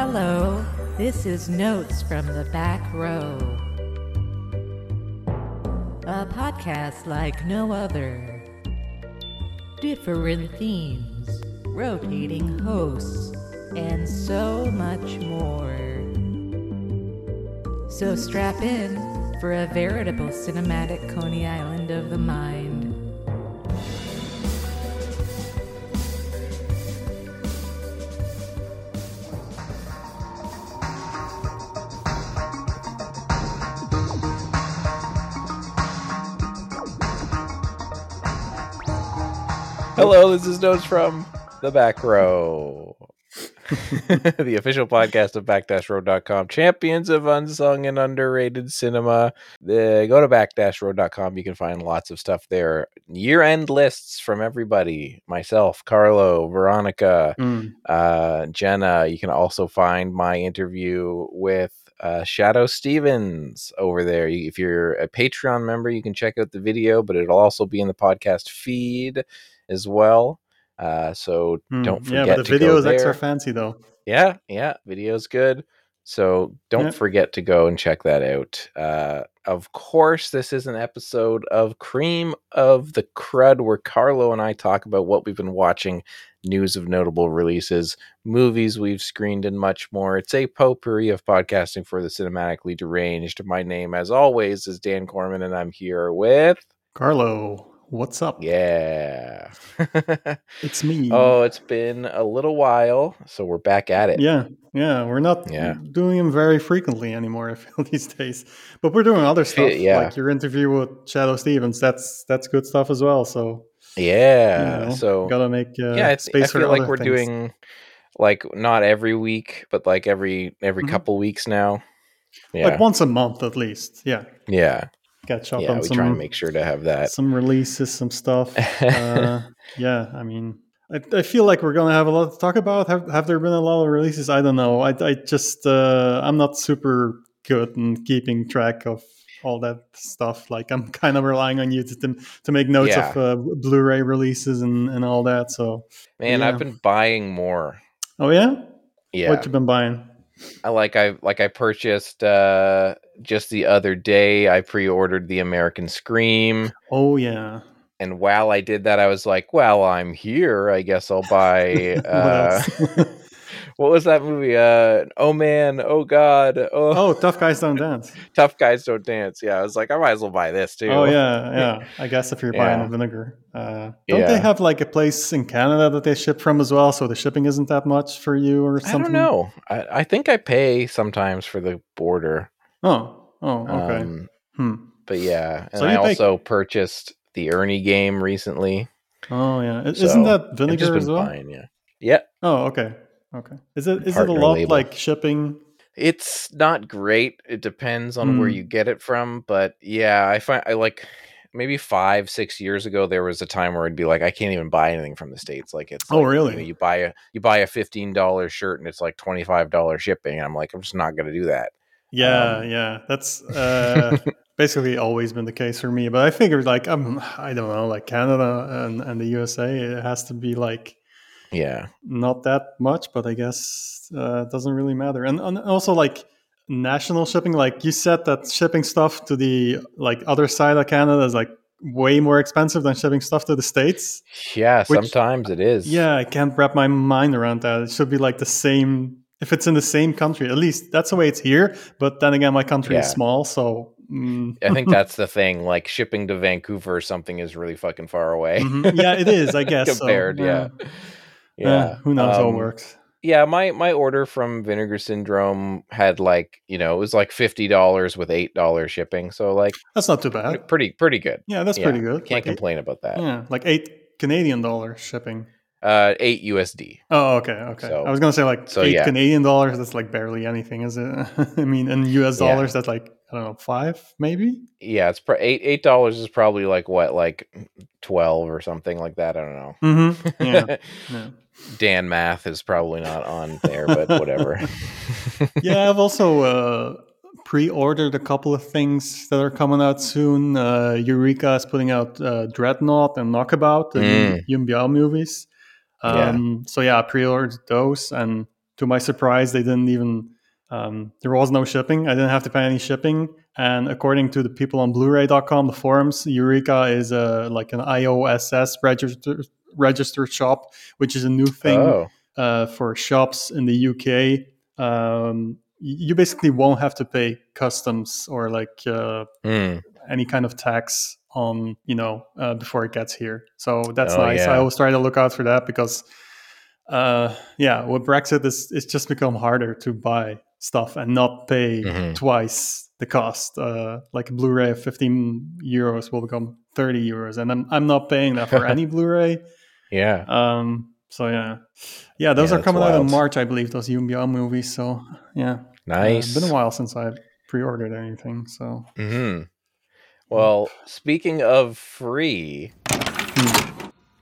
Hello, this is Notes from the Back Row. A podcast like no other. Different themes, rotating hosts, and so much more. So strap in for a veritable cinematic Coney Island of the mind. Hello, this is Notes from the Back Row, the official podcast of backdashroad.com, champions of unsung and underrated cinema. Uh, go to backdashroad.com. You can find lots of stuff there. Year end lists from everybody myself, Carlo, Veronica, Mm. uh, Jenna. You can also find my interview with uh, Shadoe Stevens over there. If you're a Patreon member, you can check out the video, but it'll also be in the podcast feed as well. Uh, so Mm. don't forget. yeah, but the video is extra fancy though. Yeah, yeah, video's good. So don't Yeah. forget to go and check that out. Uh, of course, this is an episode of Cream of the Crud where Carlo and I talk about what we've been watching, news of notable releases, movies we've screened, and much more. It's a potpourri of podcasting for the cinematically deranged. My name, as always, is Dan Corman, and I'm here with. Carlo, what's up? Yeah. It's me. oh, it's been a little while, so we're back at it. yeah, yeah. We're not Yeah. doing them very frequently anymore. I feel these days, but we're doing other stuff. yeah. like your interview with Shadoe Stevens. That's that's good stuff as well. So Yeah. you know, so gotta make uh, yeah, I, space I for feel like other we're things. doing like not every week, but like every every Mhm. couple weeks now. Yeah. like once a month at least. Yeah, yeah. Catch up Yeah. on We some try and make sure to have that. some releases, some stuff. uh, yeah, I mean, I, I feel like we're gonna have a lot to talk about. Have Have there been a lot of releases? I don't know. I, I just uh, I'm not super good in keeping track of all that stuff. Like I'm kind of relying on you to to, to make notes Yeah. of uh, Blu-ray releases and, and all that. So, Man, yeah. I've been buying more. oh yeah, Yeah. what you been buying? I like I like I purchased uh just the other day I pre-ordered the American Scream Oh yeah, and while I did that I was like, well, I'm here. I guess I'll buy uh? what was that movie? Uh oh man, oh god. Oh, oh, tough guys don't dance. tough guys don't dance. Yeah, I was like I might as well buy this too. Oh yeah, yeah. I guess if you're buying Yeah. a vinegar, uh, don't Yeah. they have like a place in Canada that they ship from as well? So the shipping isn't that much for you or something. I don't know. I, I think I pay sometimes for the border. Oh, oh, okay. Um, hmm. but yeah, and So I you pay- also purchased the Ernie game recently. Oh yeah, so isn't that vinegar as well? buying, yeah. Yeah, Oh, okay, okay. Is it is it a lot label. like shipping? it's not great. It depends on where Hmm. you get it from, but yeah, I find I like maybe five, six years ago there was a time where it'd be like I can't even buy anything from the states. Like it's Oh, like, really? You, know, you buy a you buy a fifteen dollar shirt and it's like twenty five dollar shipping. And I'm like I'm just not gonna do that. Yeah, Um, yeah. That's uh, basically always been the case for me. But I figured like I'm I don't know like Canada and, and the USA it has to be like Yeah, not that much, but I guess uh, it doesn't really matter. And, and also like national shipping, like you said that shipping stuff to the like other side of Canada is like way more expensive than shipping stuff to the states. yeah. Which- sometimes it is. Yeah, I can't wrap my mind around that. It should be like the same if it's in the same country. At least that's the way it's here. But then again, my country is small, so mm, I think that's the thing. Like shipping to Vancouver or something is really fucking far away. mhm. yeah, it is. I guess so. compared. yeah. Yeah. Yeah. who knows how Um, it works? Yeah, my my order from Vinegar Syndrome had like, you know, it was like $50 with $8 shipping. So like That's not too bad. pretty pretty good. Yeah, that's Yeah, pretty good. Can't Like eight- complain about that. Yeah, like eight Canadian dollars shipping. Uh 8 USD. Oh, okay, okay. So- I was gonna say like so eight yeah. Canadian dollars. That's like barely anything, is it? I mean, in U.S. Yeah. dollars, that's like I don't know, five maybe. Yeah, it's pro- 8 8 dollars is probably like what like 12 or something like that. I don't know. Mm-hmm. Yeah, yeah. Dan math is probably not on there, but whatever. yeah. I've also uh, pre-ordered a couple of things that are coming out soon. Uh, Eureka is putting out uh, Dreadnought and Knockabout, the Mm. Biao movies. Yeah. Um, So yeah, I pre-ordered those, and to my surprise, they didn't even. Um, there was no shipping. I didn't have to pay any shipping. And according to the people on Blu-ray.com, the forums, Eureka is a like an IOSS registered registered shop, which is a new thing Oh, uh, for shops in the UK. Um, you basically won't have to pay customs or like uh, Hmm. any kind of tax on you know uh, before it gets here. So that's Oh, nice. yeah. I always try to look out for that because uh, yeah, with Brexit, it's it's just become harder to buy stuff and not pay Mhm. twice the cost. Uh, like a Blu-ray of 15 euros will become 30 euros, and I'm I'm not paying that for any Blu-ray. yeah. Um, so yeah, yeah, those Yeah, are coming out in. March, I believe. Those Yuen Biao movies. So yeah, Uh, Nice. it's been a while since I pre-ordered anything. So hmm Well, speaking of free,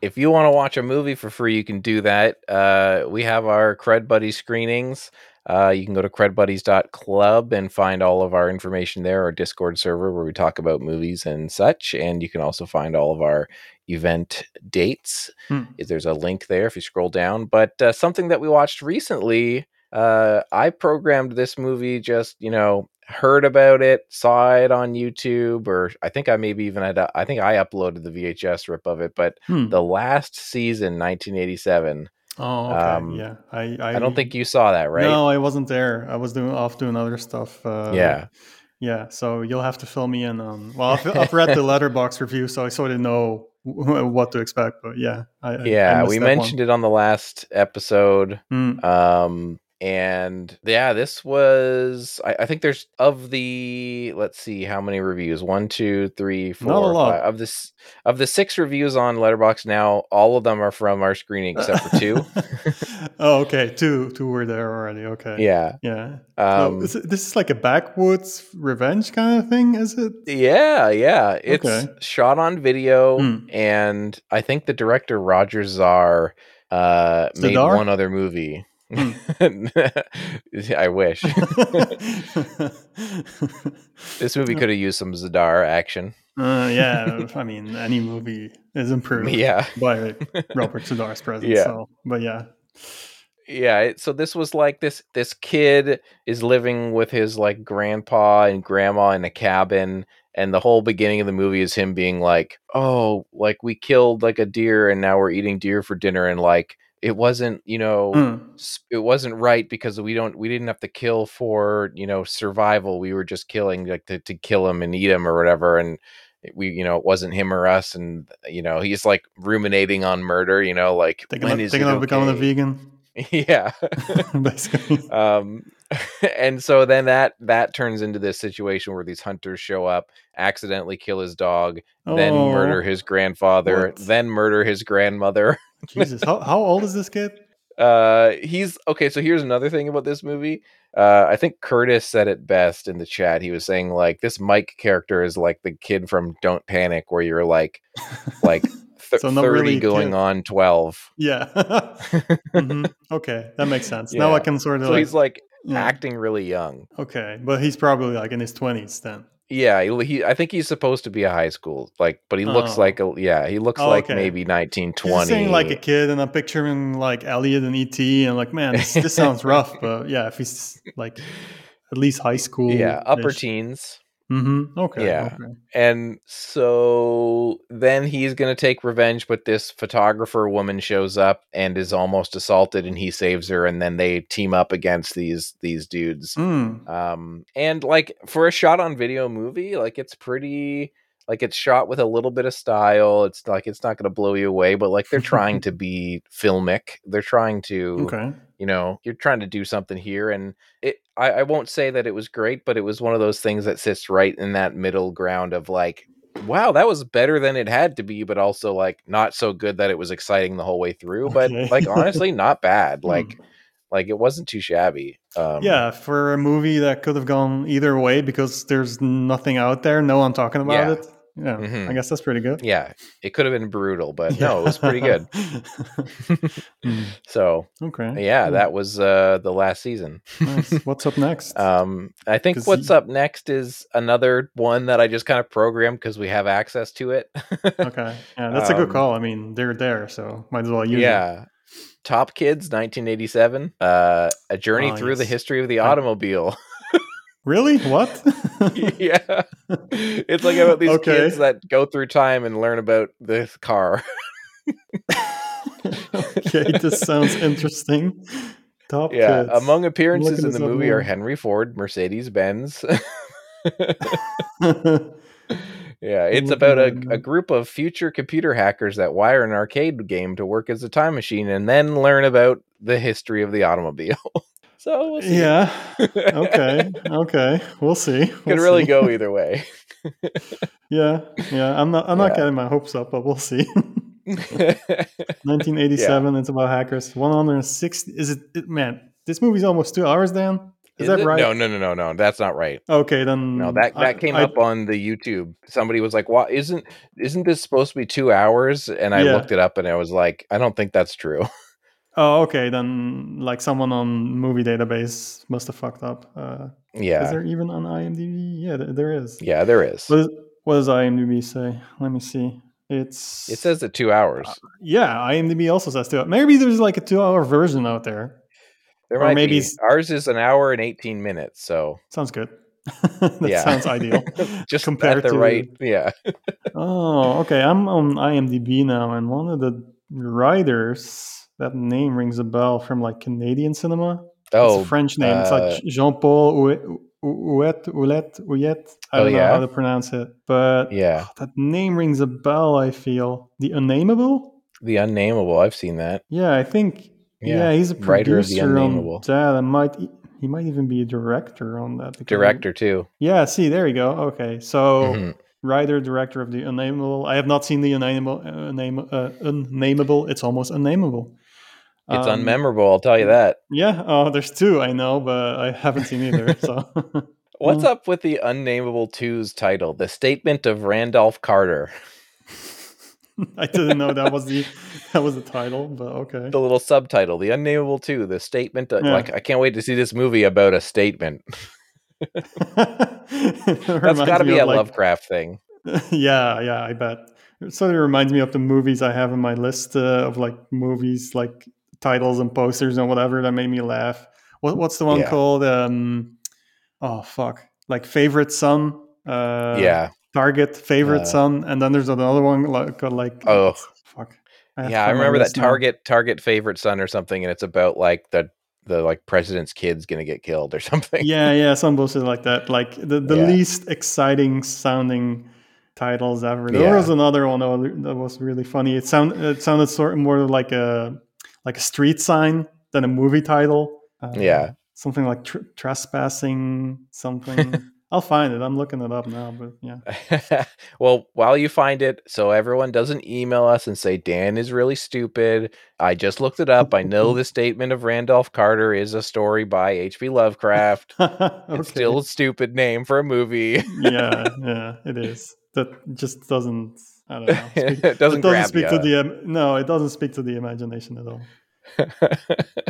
if you want to watch a movie for free, you can do that. Uh, we have our Crud Buddy screenings. Uh, you can go to crudbuddies.club and find all of our information there, our Discord server where we talk about movies and such. And you can also find all of our event dates. Hmm. There's a link there if you scroll down. But uh, something that we watched recently, uh, I programmed this movie just, you know, heard about it, saw it on YouTube, or I think I maybe even had, I think I uploaded the VHS rip of it. But Hmm. the last season, 1987, Oh, okay. Um, yeah. I, I I don't think you saw that, right? No, I wasn't there. I was doing off doing other stuff. Uh, yeah. Yeah. So you'll have to fill me in on. Well, I've, I've read the letterboxd review, so I sort of know what to expect. But yeah, I, I- I Yeah, we mentioned it on the last episode. Mm. Um, and yeah, this was I, I think there's of the let's see how many reviews one, two, three, four, Not a lot. five. of this of the six reviews on Letterboxd now. All of them are from our screening except for two. oh, okay. Two, two were there already. Okay. yeah, Yeah. So um, is it- this is like a backwoods revenge kind of thing, is it? yeah, yeah. It's Okay. shot on video, Hmm. and I think the director Raja Zahr uh, made one other movie. Hmm. I wish this movie could have used some Z'Dar action. Uh, yeah, I mean, any movie is improved Yeah, by Robert Z'Dar's presence. Yeah. So, but yeah, yeah. So this was like this this kid is living with his like grandpa and grandma in a cabin, and the whole beginning of the movie is him being like, "Oh, like we killed like a deer, and now we're eating deer for dinner," and like it wasn't, you know. Mm. It wasn't right because we don't we didn't have to kill for you know survival. We were just killing like to, to kill him and eat him or whatever. And we you know it wasn't him or us. And you know he's like ruminating on murder. You know like thinking, when of, is thinking of becoming a vegan, yeah. basically. um and so then that that turns into this situation where these hunters show up accidentally kill his dog then Oh, murder his grandfather What? then murder his grandmother Jesus, how, how old is this kid? uh he's okay so here's another thing about this movie uh i think curtis said it best in the chat he was saying like this mike character is like the kid from don't panic where you're like like th- So 30 really going kid. on 12 Yeah. Mhm. Okay, that makes sense. Now I can sort of so like, he's like yeah. acting really young okay, but he's probably like in his twenties then. Yeah, he, he. I think he's supposed to be a high school, like, but he looks Oh. like a yeah. He looks Oh, like okay. maybe nineteen twenty. like a kid, and I'm picturing like Elliot and ET, and like, man, this, this sounds rough, but yeah, if he's like at least high school, yeah, upper teens, Mm-hmm. Okay. Yeah. okay. and so then he's gonna take revenge. But this photographer woman shows up and is almost assaulted, and he saves her, and then they team up against these these dudes. Mm. um and like for a shot on video movie like it's pretty like it's shot with a little bit of style it's like it's not going to blow you away but like they're trying to be filmic they're trying to Okay. You know you're trying to do something here and it I, I won't say that it was great but it was one of those things that sits right in that middle ground of like wow that was better than it had to be but also like not so good that it was exciting the whole way through but Okay. like honestly not bad like Hmm. like it wasn't too shabby um yeah, for a movie that could have gone either way because there's nothing out there, no one talking about Yeah. it. Yeah, Mhm. I guess that's pretty good. yeah it could have been brutal but no it was pretty good Mm, so okay. yeah that was uh the last season Nice. What's up next? um i think what's you- up next is another one that i just kind of programmed because we have access to it okay. Yeah, that's a good um, call. I mean, they're there, so might as well use it. yeah Top Kids, 1987. Uh, a journey Oh, through the history of the automobile. Really? What? yeah, it's like about these Okay. kids that go through time and learn about this car. okay, this sounds interesting. Top Yeah, Kids. among appearances in the movie are. Henry Ford, Mercedes Benz. Yeah, it's about a, now. a group of future computer hackers that wire an arcade game to work as a time machine and then learn about the history of the automobile. So we'll see. yeah. Okay. Okay. We'll see. Could We'll really see. go either way. Yeah. Yeah. I'm not. I'm not Yeah. getting my hopes up, but we'll see. 1987. It's about hackers. 160. Is it, it? Man, this movie's almost two hours. Dan, is, Is that it? right? No, no, no, no, no. That's not right. Okay, then. No, that that I- came I- up on the YouTube. Somebody was like, "Why isn't isn't this supposed to be 2 hours?" And I Yeah. looked it up and I was like, "I don't think that's true." Oh, okay. Then, like, someone on movie database must have fucked up. Uh, yeah. Is there even on IMDb? Yeah, th- there is. Yeah, there is. What, is, what does IMDb say? Let me see. It's It says it 2 hours. yeah. IMDb also says two. Maybe there's like a two-hour version out there. There or might maybe be. Ours is an hour and 18 minutes, so Sounds good. that Yeah. sounds ideal. just Compared at the to- right. Yeah. Oh, okay. I'm on IMDb now, and one of the writers. That name rings a bell from like Canadian cinema. It's Oh, a French name. it's uh, like Jean-Paul Ouet, Ouet, Ouellet, Ouillet. I Oh, don't know yeah? how to pronounce it, but yeah. that name rings a bell. I feel the unnameable. The unnameable. I've seen that. Yeah, I think. Yeah, Yeah, he's a writer of The producer on that. And might he might even be a director on that. Director too. Yeah. See, there you go. Okay, so Mhm. writer director of the unnameable. I have not seen the unnameable. Uh, name, uh, unnameable. It's almost unnameable. It's Um, unmemorable. I'll tell you that. Yeah. Oh, there's two. I know, but I haven't seen either. so. What's up with the Unnameable 2's title? The Statement of Randolph Carter. I didn't know that was the that was the title, but okay. The little subtitle, The Unnameable 2, the statement. Of, Yeah. Like, I can't wait to see this movie about a statement. That's got to be a Lovecraft thing. yeah, yeah, I bet. It sort of reminds me of the movies I have in my list uh, of like movies, like titles and posters and whatever that made me laugh. What, what's the one Yeah. called? Um, oh fuck, like favorite son. Uh, yeah. Target favorite Uh, son, and then there's another one like like Oh. fuck. have Yeah, I remember that now. Target Target favorite son or something, and it's about like the the like president's kid's gonna get killed or something. yeah, yeah, some bullshit like that. Like the, the Yeah. least exciting sounding titles ever. There Yeah. was another one that was- that was really funny. It sound it sounded sort of more like a like a street sign than a movie title. Uh, Yeah. something like tr- trespassing something. I'll find it. I'm looking it up now, but yeah. well, while you find it, so everyone doesn't email us and say Dan is really stupid. I just looked it up. I know the statement of Randolph Carter is a story by H.P. Lovecraft. okay. It's still a stupid name for a movie. yeah, yeah, it is. That just doesn't. I don't know. speak- it doesn't it doesn't speak to the im- no. It doesn't speak to the imagination at all.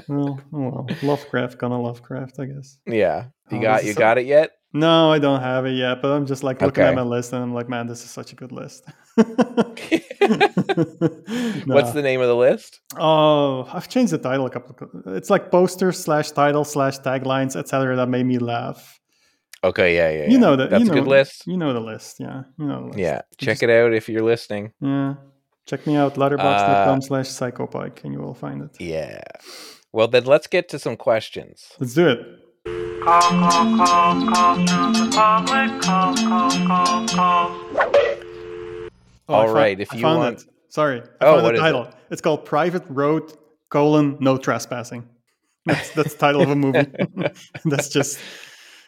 Well, oh well, Lovecraft gonna Lovecraft, I guess. yeah, oh, you Oh, got you got it yet? No, I don't have it yet, but I'm just like looking at my list and I'm like, man, this is such a good list. What's the name of the list? Oh, I've changed the title a couple. Of, it's like posters slash title slash taglines, etc. That made me laugh. Okay, yeah, yeah. You know the That's you a good list. You know the list, yeah. You know the list. Yeah, check just- it out if you're listening. Yeah. Check me out, letterboxd.com uh, slash psychopike, and you will find it. Yeah. Well, then let's get to some questions. Let's do it. Call, call, call. Oh, All right, if you found want- it. Sorry. I Oh, found what the is title. It's called Private Road, colon, no trespassing. That's, that's the title of a movie. that's just,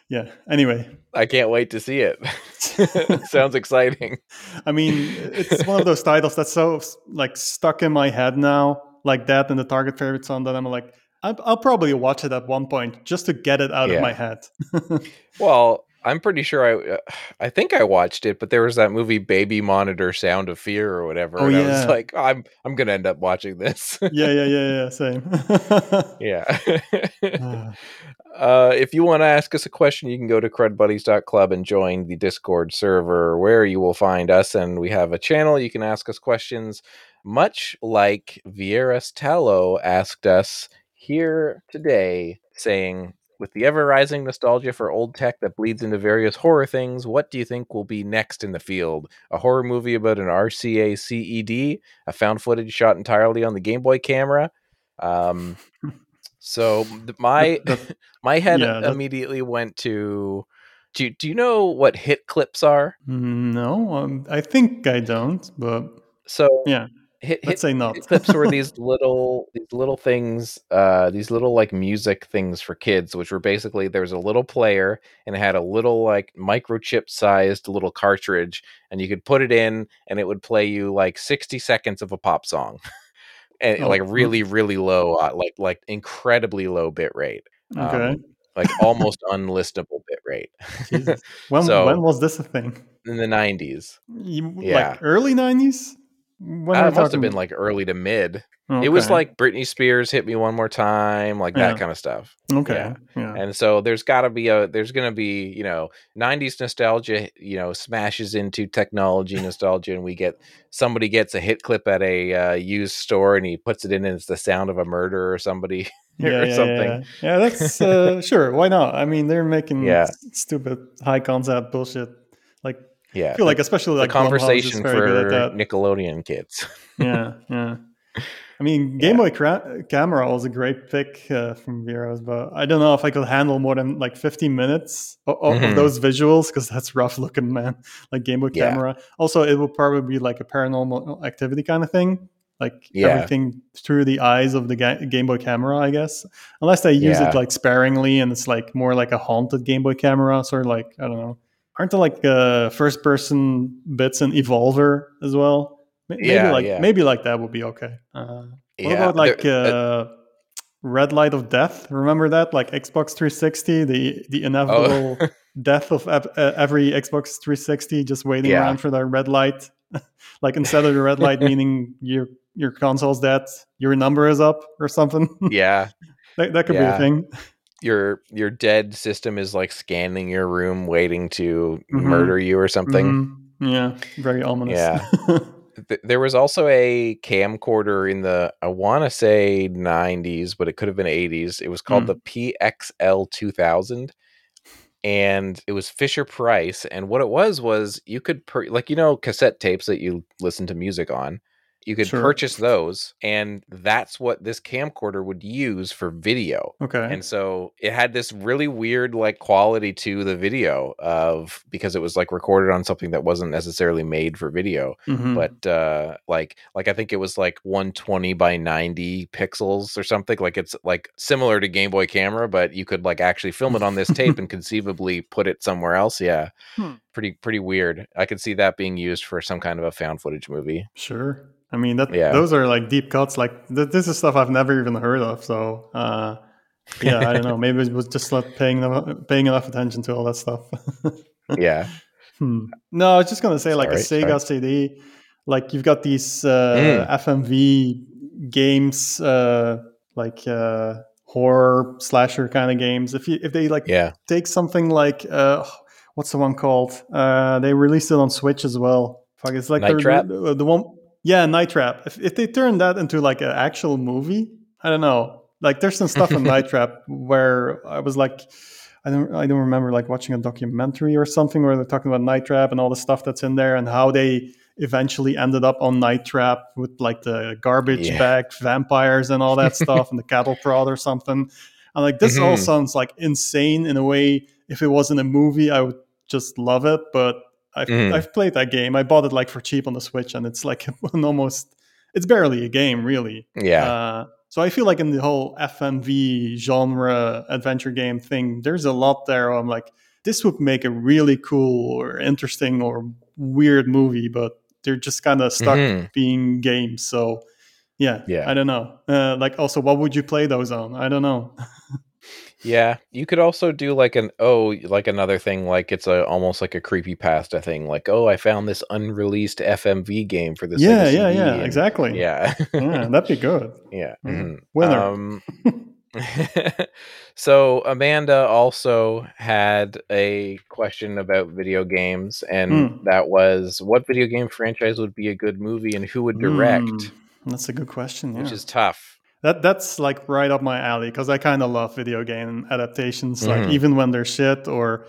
yeah. Anyway, I can't wait to see it. Sounds exciting. I mean, it's one of those titles that's so like stuck in my head now, like that and the Target favorite song that I'm like, I'll, I'll probably watch it at one point just to get it out Yeah. of my head. Well, I'm pretty sure I, uh, I think I watched it, but there was that movie Baby Monitor Sound of Fear or whatever, Oh, and I was like, I'm I'm gonna end up watching this. yeah, yeah, yeah, yeah. Same. yeah. Uh, if you want to ask us a question, you can go to crudbuddies.club and join the Discord server where you will find us. And we have a channel. You can ask us questions. much like Vieras Tallow asked us here today, saying, with the ever rising nostalgia for old tech that bleeds into various horror things, what do you think will be next in the field? A horror movie about an RCA CED, a found footage shot entirely on the Game Boy camera? Um, so my my head yeah, immediately went to do, you- do you know what hit clips are? no, um, I think I don't, but So yeah, hit, let's hit say not. Hit clips were these little these little things uh these little like music things for kids which were basically there was a little player and it had a little like microchip sized little cartridge and you could put it in and it would play you like 60 seconds of a pop song and Oh, like really really low uh, like like incredibly low bit rate okay. um, like almost unlistable bit rate When so- when was this a thing? in the 90s You, Yeah. Like early nineties? When are it we must have been like early to mid it was like britney spears hit me one more time like that kind of stuff okay, yeah. yeah, and so there's got to be a there's going to be you know 90s nostalgia you know smashes into technology nostalgia and we get somebody gets a hit clip at a uh, used store and he puts it in and it's the sound of a murder or somebody yeah, or yeah, something Yeah, yeah that's uh, sure. Why not? I mean, they're making Yeah. stupid high concept bullshit. Like, yeah I feel like especially the like conversation for nickelodeon kids yeah, yeah. I mean, Game Boy cra- camera was a great pick uh, from Vera's, but I don't know if I could handle more than like 15 minutes of, of Mhm. those visuals because that's rough looking, man. Like Game Boy Yeah. camera. Also, it will probably be like a paranormal activity kind of thing. Like Yeah. everything through the eyes of the ga- Game Boy camera, I guess. Unless they use Yeah. it like sparingly and it's like more like a haunted Game Boy camera, sort of like, I don't know. Aren't there like uh, first person bits in Evolver as well? Maybe Yeah, like yeah. maybe like that would be okay. Uh, what Yeah, about like there- uh, Red Light of Death? Remember that, like Xbox 360, the the inevitable oh death of ev- uh, every Xbox 360, just waiting around for that red light. like instead of the red light meaning your your console's dead, your number is up or something. yeah that, that could be a thing. Your your dead system is like scanning your room waiting to Mhm. murder you or something Mhm. Yeah, very ominous. Yeah. There was also a camcorder in the I want to say 90s, but it could have been 80s. It was called Mm. the PXL 2000 and it was Fisher Price and what it was was you could per- like you know cassette tapes that you listen to music on. You could Sure. purchase those and that's what this camcorder would use for video. okay. And so it had this really weird like quality to the video of because it was like recorded on something that wasn't necessarily made for video Mhm. but uh like like i think it was like 120 by 90 pixels or something like it's like similar to game boy camera but you could like actually film it on this tape and conceivably put it somewhere else yeah Hmm. pretty pretty weird i could see that being used for some kind of a found footage movie Sure. I mean, that Yeah. those are like deep cuts. Like th- this is stuff I've never even heard of. So uh, yeah, I don't know. Maybe it was just not paying enough, paying enough attention to all that stuff. yeah hmm. No, I was just gonna say like a Sorry, Sega CD. Like you've got these uh, FMV games, uh, like uh, horror slasher kind of games. If you if they like yeah take something like uh, what's the one called? Uh, they released it on Switch as well. Fuck, it's like Night the, Trap? the, the one. Yeah, Night Trap. If, if they turn that into like an actual movie, I don't know. Like there's some stuff in Night Trap where I was like, I don't, I don't remember like watching a documentary or something where they're talking about Night Trap and all the stuff that's in there and how they eventually ended up on Night Trap with like the garbage Yeah. bag vampires and all that stuff and the cattle prod or something. And like this all Mhm. sounds like insane in a way. If it wasn't a movie, I would just love it. But I've Mhm. I've played that game. I bought it like for cheap on the Switch, and it's like an almost it's barely a game really. yeah Uh, so I feel like in the whole FMV genre adventure game thing, there's a lot there. I'm like, this would make a really cool or interesting or weird movie, but they're just kind of stuck Mhm. being games. So yeah, Yeah. I don't know. Uh, like also, what would you play those on? I don't know. Yeah, you could also do like an oh, like another thing, like it's a almost like a creepy pasta thing, like oh, I found this unreleased FMV game for this. yeah, yeah, yeah, exactly. Yeah, yeah, that'd be good. yeah. Mm. mhm. Winner. Um, so Amanda also had a question about video games, and Hmm. that was what video game franchise would be a good movie and who would direct, Mm, that's a good question. Yeah. which is tough. That that's like right up my alley because I kind of love video game adaptations. Like Mhm. even when they're shit or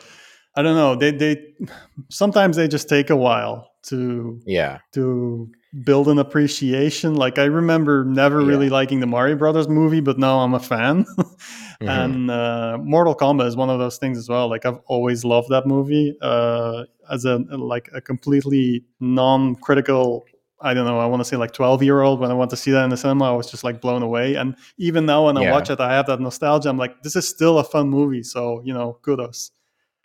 I don't know, they they sometimes they just take a while to Yeah. to build an appreciation. Like I remember never Yeah. really liking the Mario Brothers movie, but now I'm a fan. Mhm. And uh, Mortal Kombat is one of those things as well. Like I've always loved that movie uh, as a like a completely non-critical. I don't know. I want to say like 12 year old when I went to see that in the cinema, I was just like blown away. And even now when I Yeah. watch it, I have that nostalgia. I'm like, this is still a fun movie. So you know, kudos.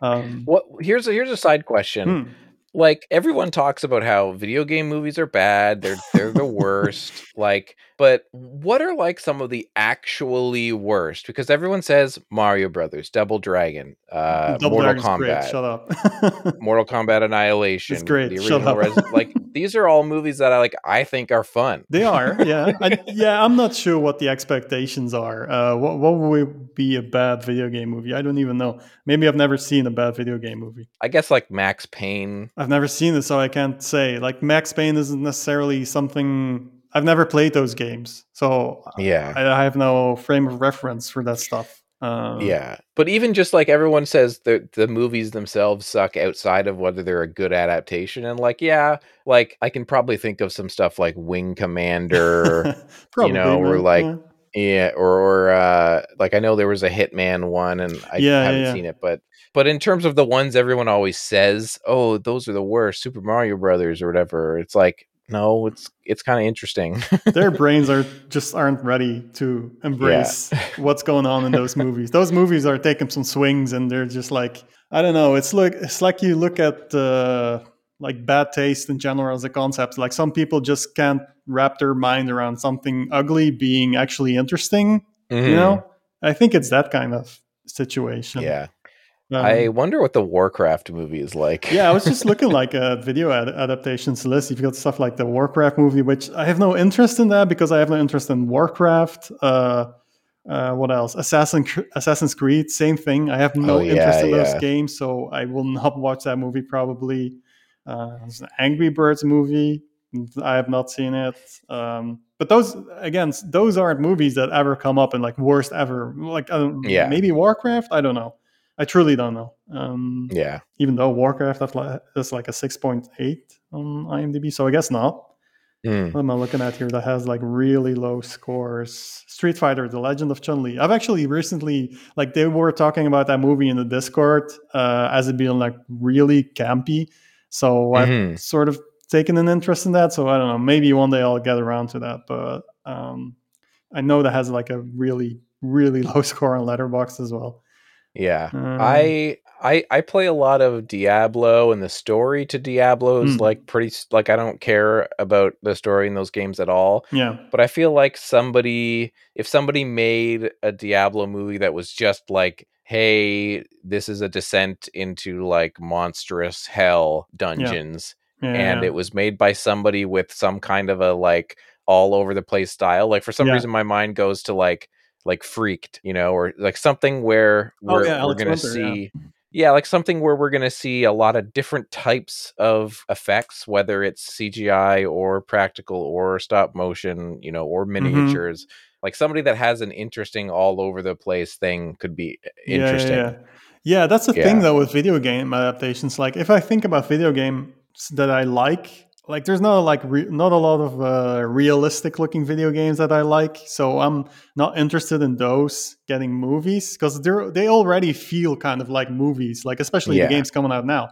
Um, What here's a here's a side question. hmm. Like everyone talks about how video game movies are bad, they're they're the worst. like, but what are like some of the actually worst? Because everyone says Mario Brothers, Double Dragon, uh, Double Mortal Dragon's great. Kombat, Shut up. Mortal Kombat Annihilation. It's great. The Shut up. Res- like these are all movies that I like. I think are fun. They are, yeah, I, yeah. I'm not sure what the expectations are. Uh, what what would be a bad video game movie? I don't even know. Maybe I've never seen a bad video game movie. I guess like Max Payne. I've never seen it, so I can't say. Like Max Payne isn't necessarily something I've never played those games, so Yeah. I, I have no frame of reference for that stuff. Um, Yeah, but even just like everyone says, the the movies themselves suck outside of whether they're a good adaptation. And like, yeah, like I can probably think of some stuff like Wing Commander, probably. know, or like- yeah. yeah, or or uh, like I know there was a Hitman one, and I Yeah, yeah, haven't yeah. seen it, but but in terms of the ones everyone always says, oh, those are the worst, Super Mario Brothers or whatever. It's like no, it's it's kind of interesting. their brains are just aren't ready to embrace what's going on in those movies. Those movies are taking some swings, and they're just like I don't know. It's like it's like you look at uh, like bad taste in general as a concept. Like some people just can't wrap their mind around something ugly being actually interesting. You Mhm. know, I think it's that kind of situation. yeah. Um, I wonder what the Warcraft movie is like. yeah, I was just looking like a video ad- adaptations list. You've got stuff like the Warcraft movie, which I have no interest in that because I have no interest in Warcraft. Uh, uh, what else? Assassin, Assassin's Creed, same thing. I have no Oh, yeah, interest in yeah. those games, so I will not watch that movie probably. Uh, there's an Angry Birds movie. I have not seen it. Um, but those again, those aren't movies that ever come up in like worst ever. Like Yeah. maybe Warcraft. I don't know. I truly don't know. Um, yeah. even though Warcraft is like, a 6.8 on IMDb, so I guess not. Mm. What am I looking at here that has like really low scores? Street Fighter: The Legend of Chun Li. I've actually recently like they were talking about that movie in the Discord uh, as it being like really campy. So I've Mhm. sort of taken an interest in that. So I don't know. Maybe one day I'll get around to that. But um, I know that has like a really really low score on Letterboxd as well. Yeah. Um, I I I play a lot of Diablo and the story to Diablo is Hmm. like pretty like I don't care about the story in those games at all. yeah. But I feel like somebody if somebody made a Diablo movie that was just like hey, this is a descent into like monstrous hell dungeons Yeah, and yeah. it was made by somebody with some kind of a like all over the place style. Like for some Yeah. reason my mind goes to like like freaked, you know, or like something where Oh, we're, yeah, we're gonna Winter, yeah. see yeah. like something where we're gonna see a lot of different types of effects, whether it's CGI or practical or stop motion, you know, or Mm-hmm. miniatures. Like somebody that has an interesting all over the place thing could be interesting. Yeah, yeah, yeah. Yeah, that's the Yeah. thing though with video game adaptations. Like, if I think about video games that I like, like there's not like re- not a lot of uh, realistic looking video games that I like. So I'm not interested in those getting movies because they're they already feel kind of like movies. Like especially Yeah. the games coming out now.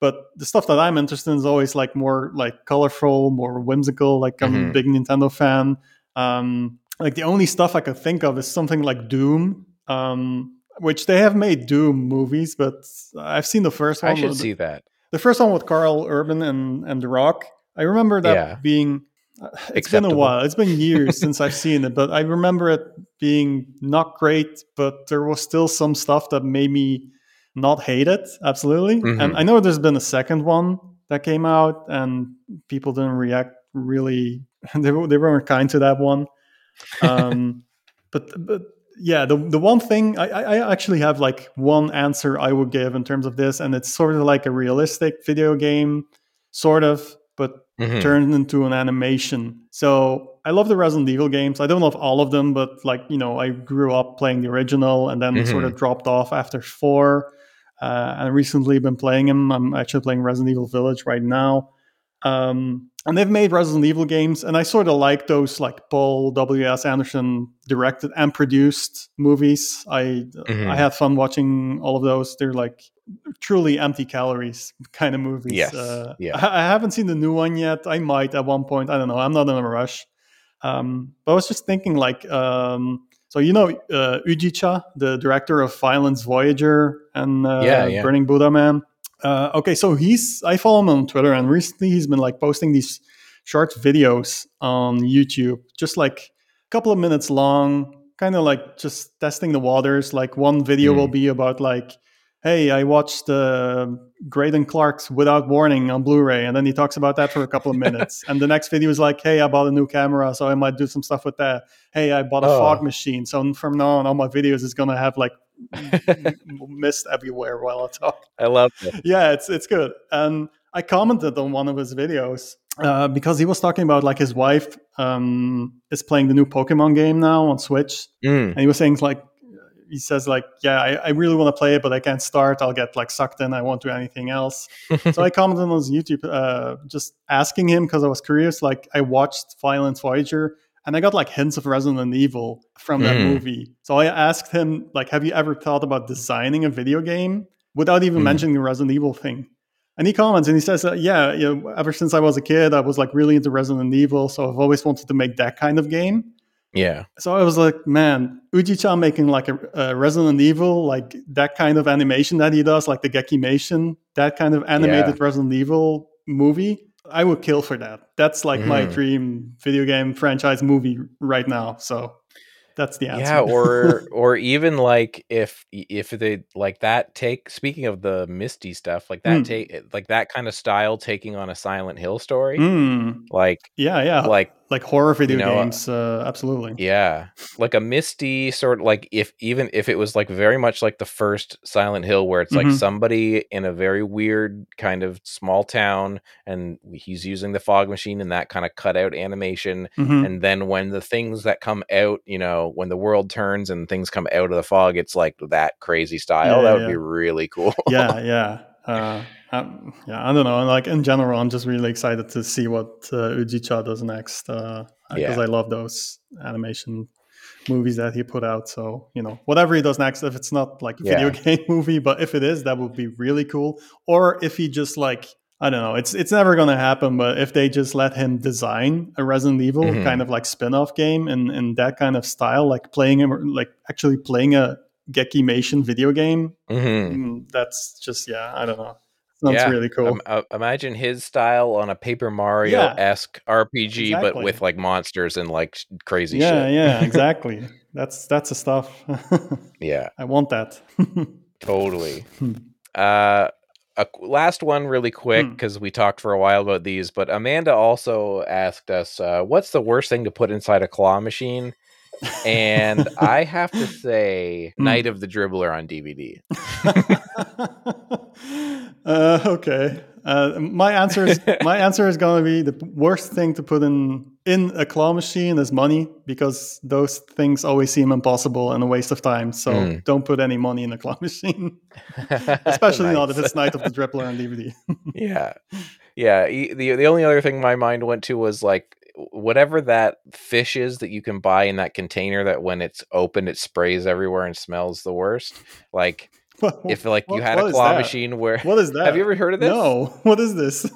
But the stuff that I'm interested in is always like more like colorful, more whimsical. Like I'm Mhm. a big Nintendo fan. Um, like the only stuff I could think of is something like Doom, um, which they have made Doom movies, but I've seen the first one. I should see that. The first one with Karl Urban and and The Rock. I remember that Yeah. being. uh, It's been a while. It's been years since I've seen it, but I remember it being not great. But there was still some stuff that made me not hate it. Absolutely. Mhm. And I know there's been a second one that came out, and people didn't react really. They, they weren't kind to that one. Um, but but yeah, the the one thing I, I actually have like one answer I would give in terms of this, and it's sort of like a realistic video game, sort of, but Mhm. turned into an animation. So I love the Resident Evil games. I don't love all of them, but like you know, I grew up playing the original and then sort of dropped off after four. Uh, and recently been playing them. I'm actually playing Resident Evil Village right now. Um, and they've made Resident Evil games, and I sort of like those like Paul W. S. Anderson directed and produced movies. I Mhm. I had fun watching all of those. They're like truly empty calories kind of movies. Yes, Uh, yeah. I, I haven't seen the new one yet. I might at one point. I don't know. I'm not in a rush. Um, but I was just thinking, like, um, so you know, uh, Ujicha, the director of Violence Voyager and uh, Yeah, yeah. Burning Buddha Man. Uh, okay, so he's I follow him on Twitter, and recently he's been like posting these short videos on YouTube, just like a couple of minutes long, kind of like just testing the waters. Like one video Mm. will be about like, hey, I watched uh, Greydon Clark's Without Warning on Blu-ray, and then he talks about that for a couple of minutes. and the next video is like, hey, I bought a new camera, so I might do some stuff with that. Hey, I bought a Oh. fog machine, so from now on, all my videos is gonna have like mist everywhere while I talk I love it. yeah, it's it's good. And I commented on one of his videos uh, because he was talking about like his wife um, is playing the new Pokemon game now on Switch, Mm. and he was saying like he says like yeah I, I really want to play it but I can't start I'll get like sucked in I won't do anything else so I commented on his YouTube uh, just asking him because I was curious like I watched Violent Voyager and I got like hints of Resident Evil from that Mm. movie so I asked him like have you ever thought about designing a video game without even Mm. mentioning the Resident Evil thing and he comments and he says, uh, "Yeah, you know, ever since I was a kid, I was like really into Resident Evil, so I've always wanted to make that kind of game." Yeah. So I was like, man, Uji-chan making like a, a Resident Evil, like that kind of animation that he does, like the Gekimation, that kind of animated Resident Evil movie, I would kill for that. That's like my Mhm. dream video game franchise movie right now. So that's the answer. Yeah, or or even like if if they like that take speaking of the misty stuff, like that Mm. take like that kind of style taking on a Silent Hill story. Mm, Like yeah, yeah, like, like horror video you know, uh, games, uh, absolutely. yeah, like a misty sort of like if even if it was like very much like the first Silent Hill where it's like Mhm. somebody in a very weird kind of small town and he's using the fog machine and that kind of cutout animation Mhm. and then when the things that come out you know when the world turns and things come out of the fog it's like that crazy style Yeah, that would yeah. be really cool yeah, yeah. Uh, um, yeah, I don't know. Like in general, I'm just really excited to see what uh, Ujicha does next because Yeah. I love those animation movies that he put out. So you know, whatever he does next, if it's not like a video game movie, but if it is, that would be really cool. Or if he just like I don't know, it's it's never gonna happen. But if they just let him design a Resident Evil Mhm. kind of like spin-off game in in that kind of style, like playing him, like actually playing a Gekimation video game, Mhm. Mm, that's just yeah i don't know sounds Yeah, really cool. Um, uh, imagine his style on a paper mario esque rpg but with like monsters and like crazy yeah shit. yeah exactly. That's that's the stuff. Yeah. I want that. Totally. Hmm. uh a last one really quick Hmm. because we talked for a while about these but amanda also asked us uh, what's the worst thing to put inside a claw machine and i have to say Hmm. night of the dribbler on dvd uh, okay. Uh, my answer is my answer is going to be the worst thing to put in in a claw machine is money because those things always seem impossible and a waste of time. So Hmm. don't put any money in a claw machine. Especially not if it's night of the dribbler on dvd yeah. Yeah the the only other thing my mind went to was like whatever that fish is that you can buy in that container that when it's open it sprays everywhere and smells the worst like if like you What- had a claw machine where What is that? have you ever heard of this No. What is this?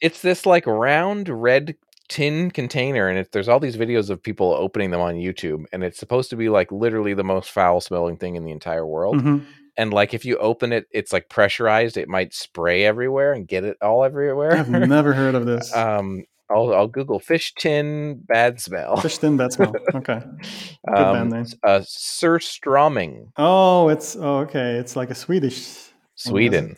it's this like round red tin container and it, there's all these videos of people opening them on youtube and it's supposed to be like literally the most foul smelling thing in the entire world Mhm. and like if you open it it's like pressurized it might spray everywhere and get it all everywhere I've never heard of this. um I'll, I'll Google fish tin bad smell. Fish tin bad smell. Okay. Good band Um, name. uh, Surströmming, Oh, it's oh, okay. It's like a Swedish. thing, Sweden.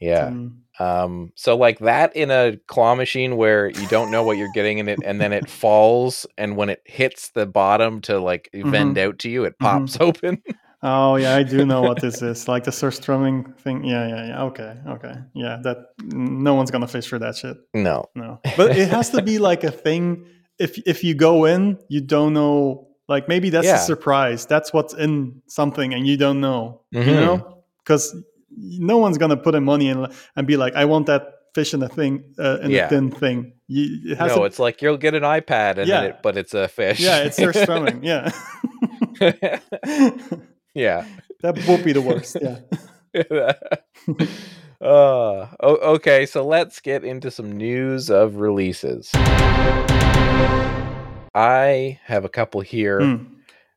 Yeah. Um, so like that in a claw machine where you don't know what you're getting in it, and then it falls, and when it hits the bottom to like vend out to you, it pops open. Oh yeah, I do know what this is. Like the surströmming thing. Yeah, yeah, yeah. Okay, okay. Yeah, that no one's gonna fish for that shit. no, No, but it has to be like a thing. If if you go in, you don't know. Like maybe that's Yeah. a surprise. That's what's in something, and you don't know. You Mhm. know, because no one's gonna put in money and and be like, I want that fish in a thing uh, in Yeah. a thin thing. You, it has no, to, it's like you'll get an iPad, and Yeah. it, but it's a fish. yeah, it's surströmming. Yeah, yeah. that would be the worst. Yeah. uh, okay, so let's get into some news of releases. I have a couple here. Hmm.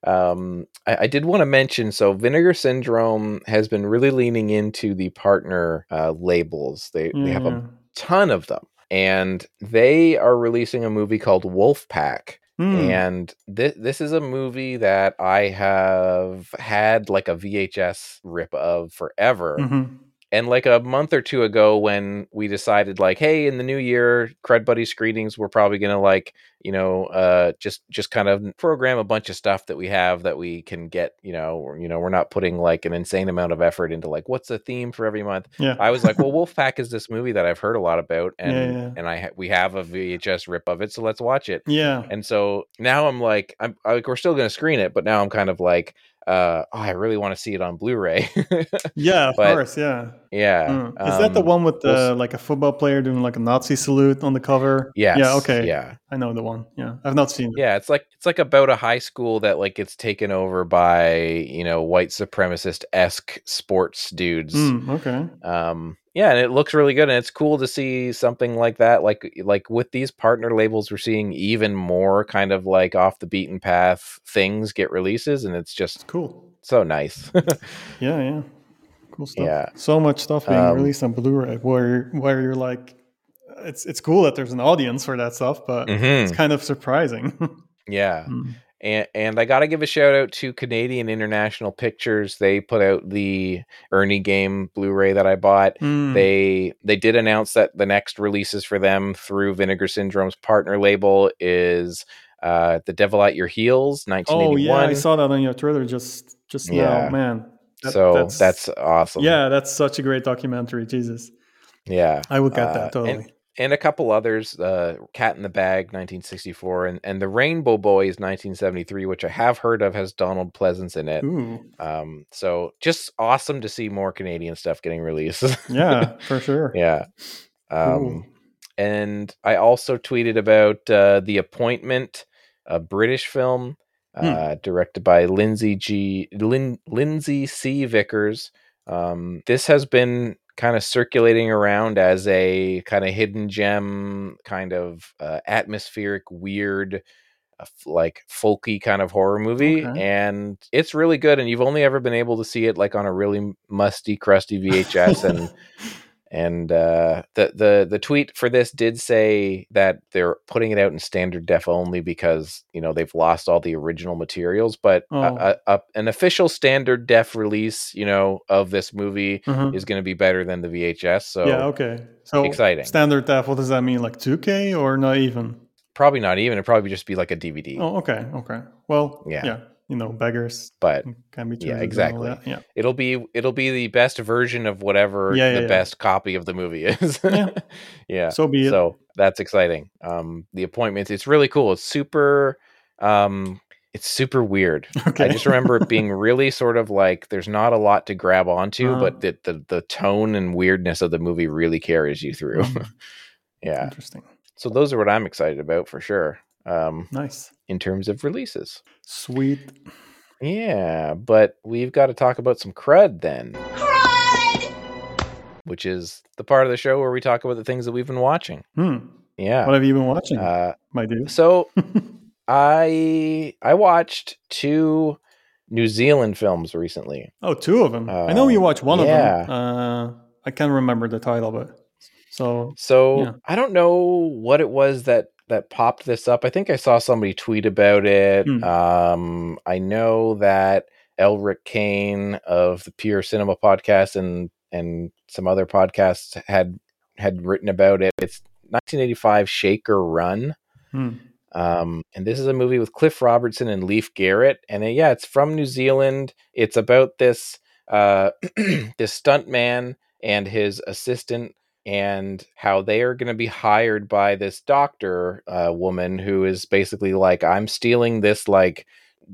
Um, I, I did want to mention so Vinegar Syndrome has been really leaning into the partner uh, labels. They, they have a ton of them, and they are releasing a movie called Wolfpack. Hmm. And this this is a movie that I have had like a VHS rip of forever. Mhm. And like a month or two ago, when we decided, like, hey, in the new year, Crud Buddy screenings, we're probably gonna like, you know, uh, just just kind of program a bunch of stuff that we have that we can get, you know, you know, we're not putting like an insane amount of effort into like what's the theme for every month. Yeah. I was like, well, Wolfpack is this movie that I've heard a lot about, and Yeah, yeah. and I ha- we have a VHS rip of it, so let's watch it. yeah. And so now I'm like, I'm like, we're still going to screen it, but now I'm kind of like, uh, oh, I really want to see it on Blu-ray. Yeah, of but- course. Yeah. yeah. Mm. Is that the um, one with we'll the like a football player doing like a Nazi salute on the cover? Yeah. Yeah. Okay. Yeah. I know the one. Yeah. I've not seen it. Yeah. It's like it's like about a high school that like gets taken over by you know white supremacist esque sports dudes. Mm, okay. um yeah and it looks really good and it's cool to see something like that like like with these partner labels we're seeing even more kind of like off the beaten path things get releases and it's just Cool. so nice Yeah. Yeah. Cool stuff. Yeah. So much stuff being Um, released on Blu-ray where where you're like, it's it's cool that there's an audience for that stuff, but Mhm. it's kind of surprising. yeah Mm. And and i gotta give a shout out to canadian international pictures they put out the ernie game blu-ray that i bought Mm. they they did announce that the next releases for them through vinegar syndrome's partner label is uh the devil at your heels oh 1981 yeah, I saw that on your Twitter just just Yeah. now, man. That- so that's, awesome. yeah, that's such a great documentary. Jesus, yeah. I would get Uh, that totally. And, and a couple others, uh, Cat in the Bag, 1964, and and the Rainbow Boys, 1973, which I have heard of, has Donald Pleasence in it. Um, so just awesome to see more Canadian stuff getting released. yeah, for sure. yeah. Um, and I also tweeted about uh, the Appointment, a British film Hmm. uh, directed by Lindsay G. Lin, Lindsey C. Vickers. Um, this has been kind of circulating around as a kind of hidden gem, kind of uh, atmospheric, weird, uh, like folky kind of horror movie, Okay. and it's really good. And you've only ever been able to see it like on a really musty, crusty VHS, and and uh, the the the tweet for this did say that they're putting it out in standard def only because you know they've lost all the original materials. But Oh. a, a, an official standard def release, you know, of this movie Mhm. is going to be better than the VHS. So yeah, okay. So exciting. standard def. What does that mean? Like 2K or not even? probably not even. It'd probably just be like a DVD. Oh, okay, okay. Well, Yeah. yeah, you know, beggars But can be Yeah, choosers and all exactly. Yeah, it'll be it'll be the best version of whatever Yeah, yeah, the yeah. best copy of the movie is. Yeah. yeah. so be it. so that's exciting um the appointments it's really cool it's super um it's super weird okay. i just remember it being really sort of like there's not a lot to grab onto Uh-huh. but the, the the tone and weirdness of the movie really carries you through Mm, yeah Interesting. so those are what i'm excited about for sure um Nice. in terms of releases Sweet. yeah but we've got to talk about some crud then which is the part of the show where we talk about the things that we've been watching Hmm. yeah What have you been watching, uh my dude? so I I watched two New Zealand films recently. oh, two of them. I know uh, you watched one yeah. of them. Uh, I can't remember the title, but so So Yeah. I don't know what it was that that popped this up. I think I saw somebody tweet about it. Hmm. Um, I know that Elric Kane of the Pure Cinema podcast and and some other podcasts had had written about it. It's 1985 Shaker Run. Hmm. Um, and this is a movie with Cliff Robertson and Leif Garrett. And yeah, it's from New Zealand. It's about this uh, this stunt man and his assistant and how they are going to be hired by this doctor uh, woman who is basically like, I'm stealing this like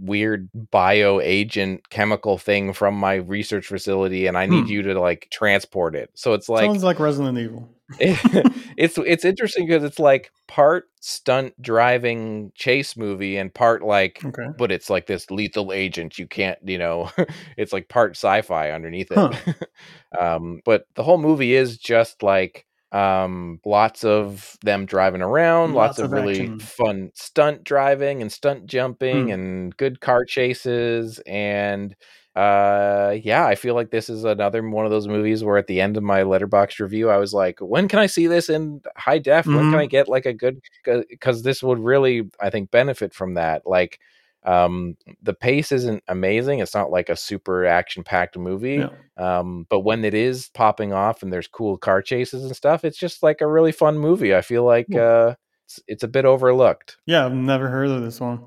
weird bio agent chemical thing from my research facility and I need Hmm. you to like transport it. So it's like Sounds like Resident Evil. it's it's interesting because it's like part stunt driving chase movie and part like Okay. but it's like this lethal agent you can't you know it's like part sci-fi underneath it Huh. um but the whole movie is just like um lots of them driving around lots, Lots of, really action. fun stunt driving and stunt jumping Hmm. and good car chases and uh yeah i feel like this is another one of those movies where at the end of my letterboxd review i was like when can i see this in high def when can Mhm. i get like a good because this would really i think benefit from that like um the pace isn't amazing it's not like a super action packed movie Yeah. um but when it is popping off and there's cool car chases and stuff it's just like a really fun movie i feel like Cool. uh it's, it's a bit overlooked Yeah, I've never heard of this one.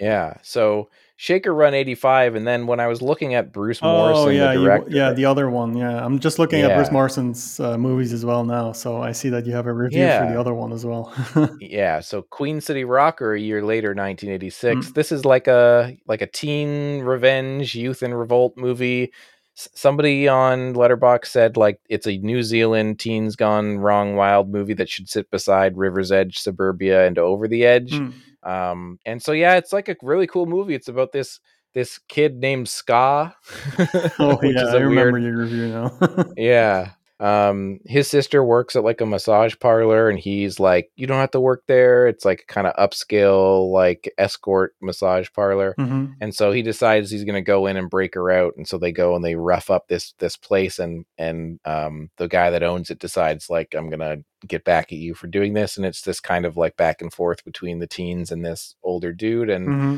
yeah so shaker run 85 and then when i was looking at bruce Oh morrison yeah, the you, yeah, the other one. Yeah, I'm just looking at Bruce Morrison's uh, movies as well now, so I see that you have a review for the other one as well. yeah so queen city rocker a year later 1986 Mm. this is like a like a teen revenge youth and revolt movie somebody on letterboxd said like it's a new zealand teens gone wrong wild movie that should sit beside river's edge suburbia and over the edge Hmm. um and so yeah it's like a really cool movie it's about this this kid named ska Oh yeah, I remember weird your review now. yeah. Um, his sister works at like a massage parlor, and he's like, "You don't have to work there. It's like kind of upscale, like escort massage parlor." hmm And so he decides he's going to go in and break her out, and so they go and they rough up this this place, and and um, the guy that owns it decides like, "I'm gonna get back at you for doing this," and it's this kind of like back and forth between the teens and this older dude, and hmm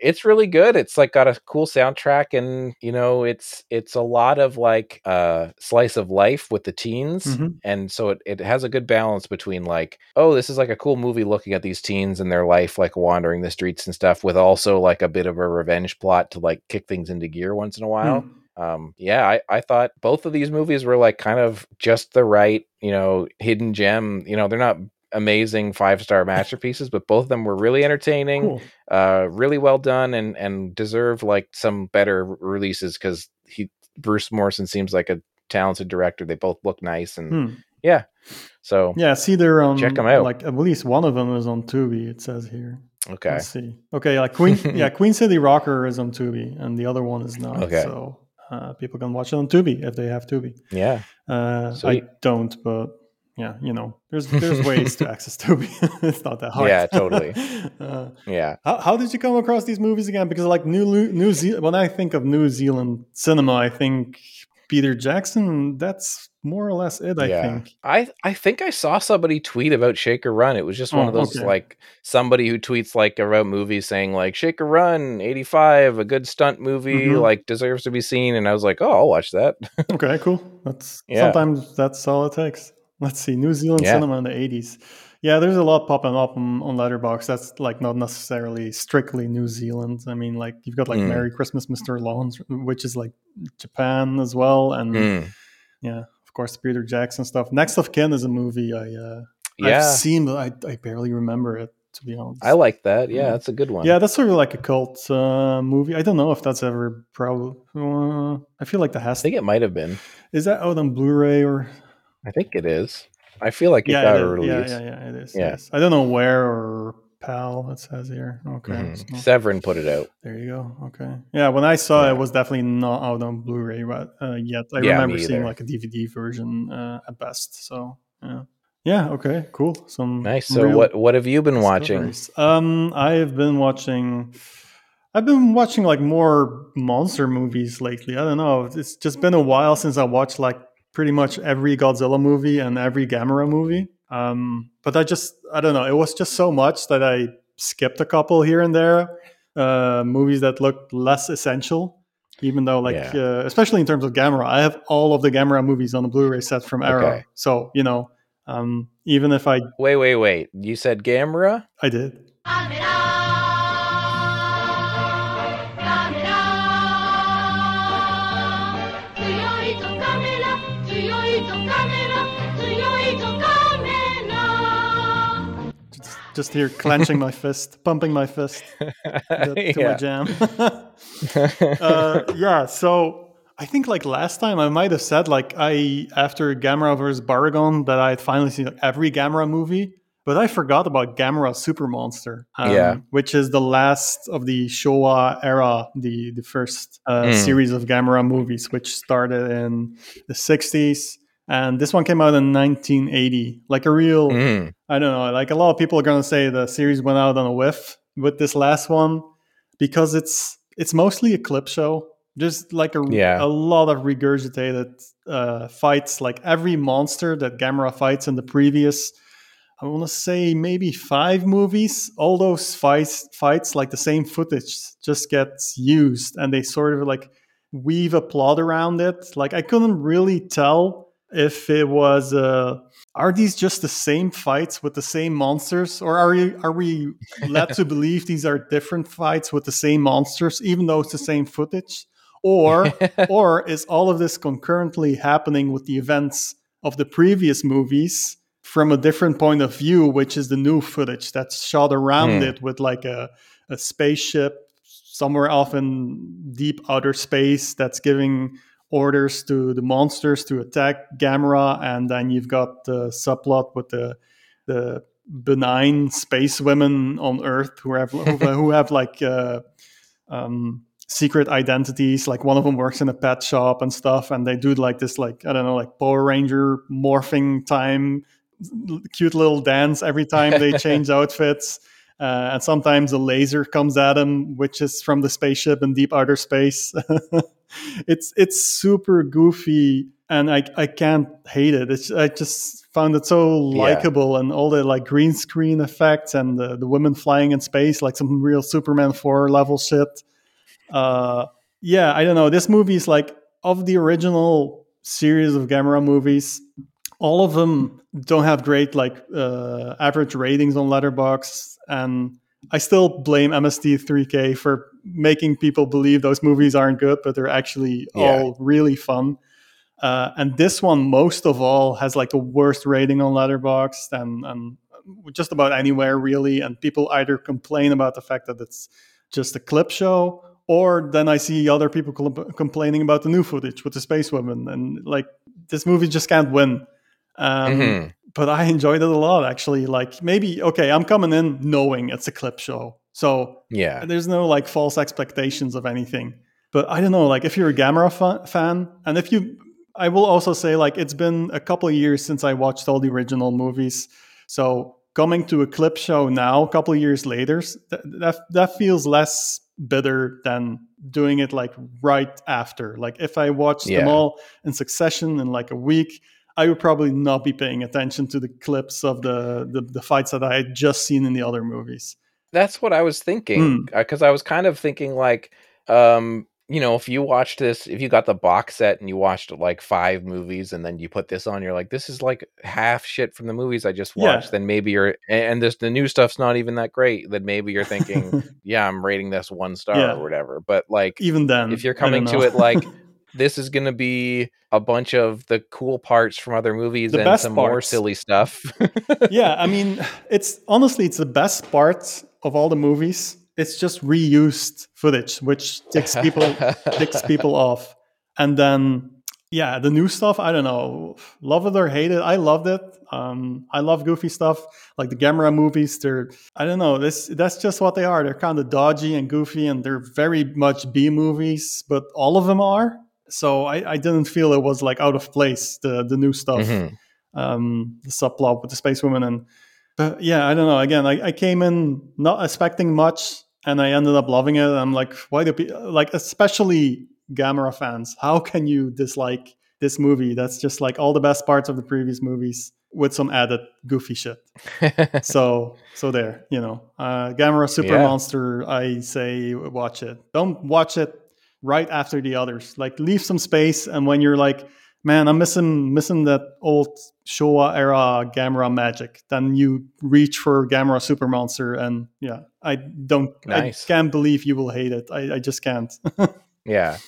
it's really good. It's like got a cool soundtrack and you know, it's it's a lot of like uh slice of life with the teens. Mhm. And so it, it has a good balance between like, oh, this is like a cool movie looking at these teens and their life like wandering the streets and stuff with also like a bit of a revenge plot to like kick things into gear once in a while Hmm. um yeah I, I thought both of these movies were like kind of just the right you know hidden gem you know they're not amazing five star masterpieces but both of them were really entertaining Cool. uh really well done and and deserve like some better releases because he bruce morrison seems like a talented director they both look nice and Hmm. so Yeah, see, they're on. Check 'em out. Like at least one of them is on Tubi. It says here. okay Let's see. Okay, like Queen. yeah, Queen City Rocker is on Tubi, and the other one is not. Okay. So uh, people can watch it on Tubi if they have Tubi. yeah Uh, I don't, but yeah, you know, there's there's ways to access Tubi. it's not that hard. Yeah, totally. uh, yeah how, how did you come across these movies again? Because like New New Zealand, when I think of New Zealand cinema, I think Peter Jackson. That's more or less it. I yeah. think. I I think I saw somebody tweet about Shaker Run. It was just one Oh, of those okay. like somebody who tweets like about movies saying like Shaker Run 85, a good stunt movie, Mhm. like deserves to be seen. And I was like, oh, I'll watch that. Okay, cool. That's Yeah. sometimes that's all it takes. Let's see, New Zealand Yeah. cinema in the eighties. Yeah, there's a lot popping up on, on Letterboxd. That's like not necessarily strictly New Zealand. I mean, like you've got like Mm. Merry Christmas, Mr. Lawrence, which is like Japan as well, and Mm. yeah, of course Peter Jackson stuff. Next of Kin is a movie I uh, I've Yeah. seen, but I, I barely remember it to be honest. I like that. Yeah, that's a good one. Yeah, that's sort of like a cult uh, movie. I don't know if that's ever probably. Uh, I feel like that has. I think it might have been. Is that out on Blu-ray or I think it is. I feel like it yeah, got it a release. yeah, yeah, yeah, it is. Yeah. yes. I don't know where or PAL. It says here. Okay, Mhm. so Severin put it out. there you go. Okay, yeah. When I saw Yeah. it, it was definitely not out on Blu-ray but, uh, yet. I Yeah, remember seeing like a DVD version uh, at best. So yeah, yeah. Okay, cool. Some Nice. So what what have you been watching? Um, I've been watching. I've been watching like more monster movies lately. I don't know. It's just been a while since I watched like pretty much every Godzilla movie and every Gamera movie. Um, but I just I don't know. It was just so much that I skipped a couple here and there. Uh, movies that looked less essential, even though like Yeah. uh, especially in terms of Gamera, I have all of the Gamera movies on the Blu-ray set from Arrow. Okay. So you know Um, even if I Wait, wait, wait. You said Gamera? I did. Just, here clenching my fist, pumping my fist to, to my jam. uh, yeah, so I think like last time I might have said like I after Gamera vs Barugon that I had finally seen like, every Gamera movie, but I forgot about Gamera Super Monster, um, Yeah. which is the last of the Showa era, the the first uh, Mm. series of Gamera movies, which started in the '60s. And this one came out in 1980, like a real Mm. I don't know. Like a lot of people are gonna say the series went out on a whiff with this last one because it's it's mostly a clip show. Just like a Yeah. a lot of regurgitated uh, fights. Like every monster that Gamera fights in the previous, I want to say maybe five movies. All those fights fights like the same footage just gets used, and they sort of like weave a plot around it. Like I couldn't really tell if it was uh are these just the same fights with the same monsters or are you are we led to believe these are different fights with the same monsters even though it's the same footage or or is all of this concurrently happening with the events of the previous movies from a different point of view which is the new footage that's shot around Hmm. it with like a, a spaceship somewhere off in deep outer space that's giving orders to the monsters to attack Gamera, and then you've got the subplot with the the benign space women on Earth who have who, have like uh, um, secret identities. Like one of them works in a pet shop and stuff, and they do like this like I don't know like Power Ranger morphing time, cute little dance every time they change outfits. Uh, and sometimes a laser comes at them, which is from the spaceship in deep outer space. it's it's super goofy, and I I can't hate it. It's, I just found it so Yeah. likable, and all the like green screen effects and the, the women flying in space, like some real Superman four level shit. Uh, yeah, I don't know. This movie is like of the original series of Gamera movies. All of them don't have great like uh, average ratings on Letterboxd, and I still blame MST3K for making people believe those movies aren't good, but they're actually Yeah. all really fun. Uh, and this one, most of all, has like the worst rating on Letterboxd and, and just about anywhere really. And people either complain about the fact that it's just a clip show, or then I see other people cl- complaining about the new footage with the space women, and like this movie just can't win. Um, Mhm. But I enjoyed it a lot, actually. Like maybe okay, I'm coming in knowing it's a clip show, so Yeah. there's no like false expectations of anything. But I don't know, like if you're a Gamera fa- fan, and if you, I will also say like it's been a couple of years since I watched all the original movies. So coming to a clip show now, a couple of years later, that that, that feels less bitter than doing it like right after. Like if I watched them all in succession in like a week. I would probably not be paying attention to the clips of the, the, the fights that I had just seen in the other movies. That's what I was thinking because I was kind of thinking like, um, you know, if you watched this, if you got the box set and you watched like five movies and then you put this on, you're like, this is like half shit from the movies I just Yeah. watched. Then maybe you're, and and this the new stuff's not even that great. Then maybe you're thinking, yeah, I'm rating this one star Yeah. or whatever. But like, Even then, if you're coming to it like this is going to be a bunch of the cool parts from other movies The and some more silly stuff. yeah, I mean, it's honestly it's the best part of all the movies. It's just reused footage, which ticks people ticks people off. And then yeah, the new stuff, I don't know, love it or hate it. I loved it. Um, I love goofy stuff like the Gamera movies. They're I don't know, this that's just what they are. They're kind of dodgy and goofy, and they're very much B movies, but all of them are. So I, I didn't feel it was like out of place. The the new stuff Mhm. um, the subplot with the space woman and but yeah i don't know again I, I came in not expecting much and i ended up loving it i'm like why do people like especially gamera fans how can you dislike this movie that's just like all the best parts of the previous movies with some added goofy shit so so there you know uh gamera super Yeah. monster i say watch it don't watch it right after the others like leave some space and when you're like man, I'm missing missing that old Showa era Gamera magic. Then you reach for Gamera Super Monster, and yeah, I don't, Nice. I can't believe you will hate it. I, I just can't. Yeah.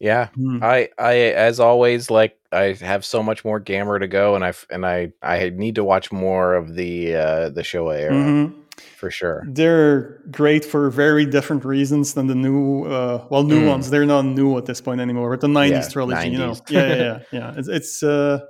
Yeah. Hmm. I I as always like I have so much more Gamera to go and I and I I need to watch more of the uh the Showa era Mhm. For sure. They're great for very different reasons than the new, uh, well, new Mm. ones. They're not new at this point anymore. But the '90s Yeah, trilogy, you know, yeah, yeah, yeah, yeah. It's, it's uh,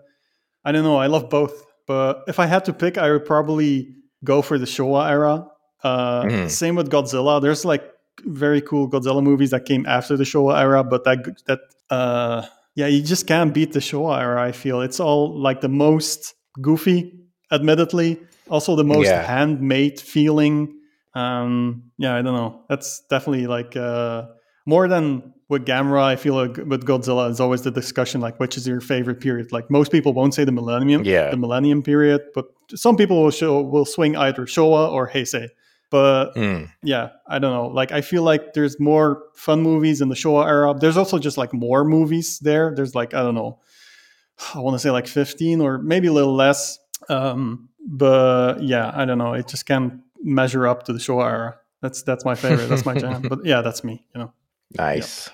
I don't know. I love both, but if I had to pick, I would probably go for the Showa era. Uh, Mhm. Same with Godzilla. There's like very cool Godzilla movies that came after the Showa era, but that that uh, yeah, you just can't beat the Showa era. I feel it's all like the most goofy, admittedly, also the most Yeah. handmade feeling. Um, yeah, I don't know. That's definitely like uh, more than with Gamera. I feel like with Godzilla, it's always the discussion like which is your favorite period. Like most people won't say the Millennium, Yeah. the Millennium period, but some people will show will swing either Showa or Heisei. But Mm. yeah, I don't know. Like I feel like there's more fun movies in the Showa era. There's also just like more movies there. There's like I don't know. I want to say like 15 or maybe a little less. Um, but yeah, I don't know. It just can't measure up to the Showa era. That's that's my favorite. That's my jam. But yeah, that's me. You know, Nice.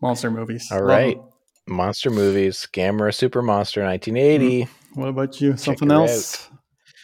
monster movies. All Love right. 'em. Monster movies, Gamera Super Monster 1980. What about you? Something it else?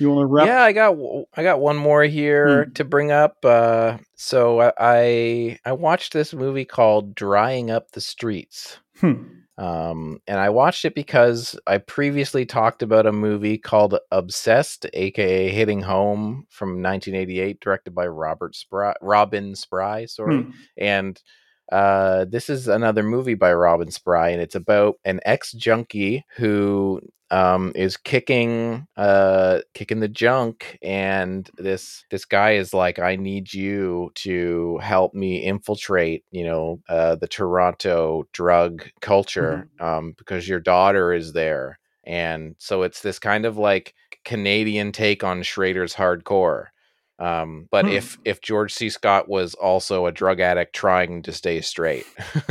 You want to wrap? Yeah, I got I got one more here Hmm. to bring up. Uh, so I, I I watched this movie called Drying Up the Streets. Hmm. Um, and I watched it because I previously talked about a movie called Obsessed, aka Hitting Home from 1988, directed by Robert Spry, Robin Spry, sorry. Hmm. And uh, this is another movie by Robin Spry, and it's about an ex junkie who um, is kicking uh, kicking the junk, and this this guy is like, "I need you to help me infiltrate, you know, uh, the Toronto drug culture, um, because your daughter is there." And so it's this kind of like Canadian take on Schrader's hardcore. Um, but Hmm. if if George C. Scott was also a drug addict trying to stay straight,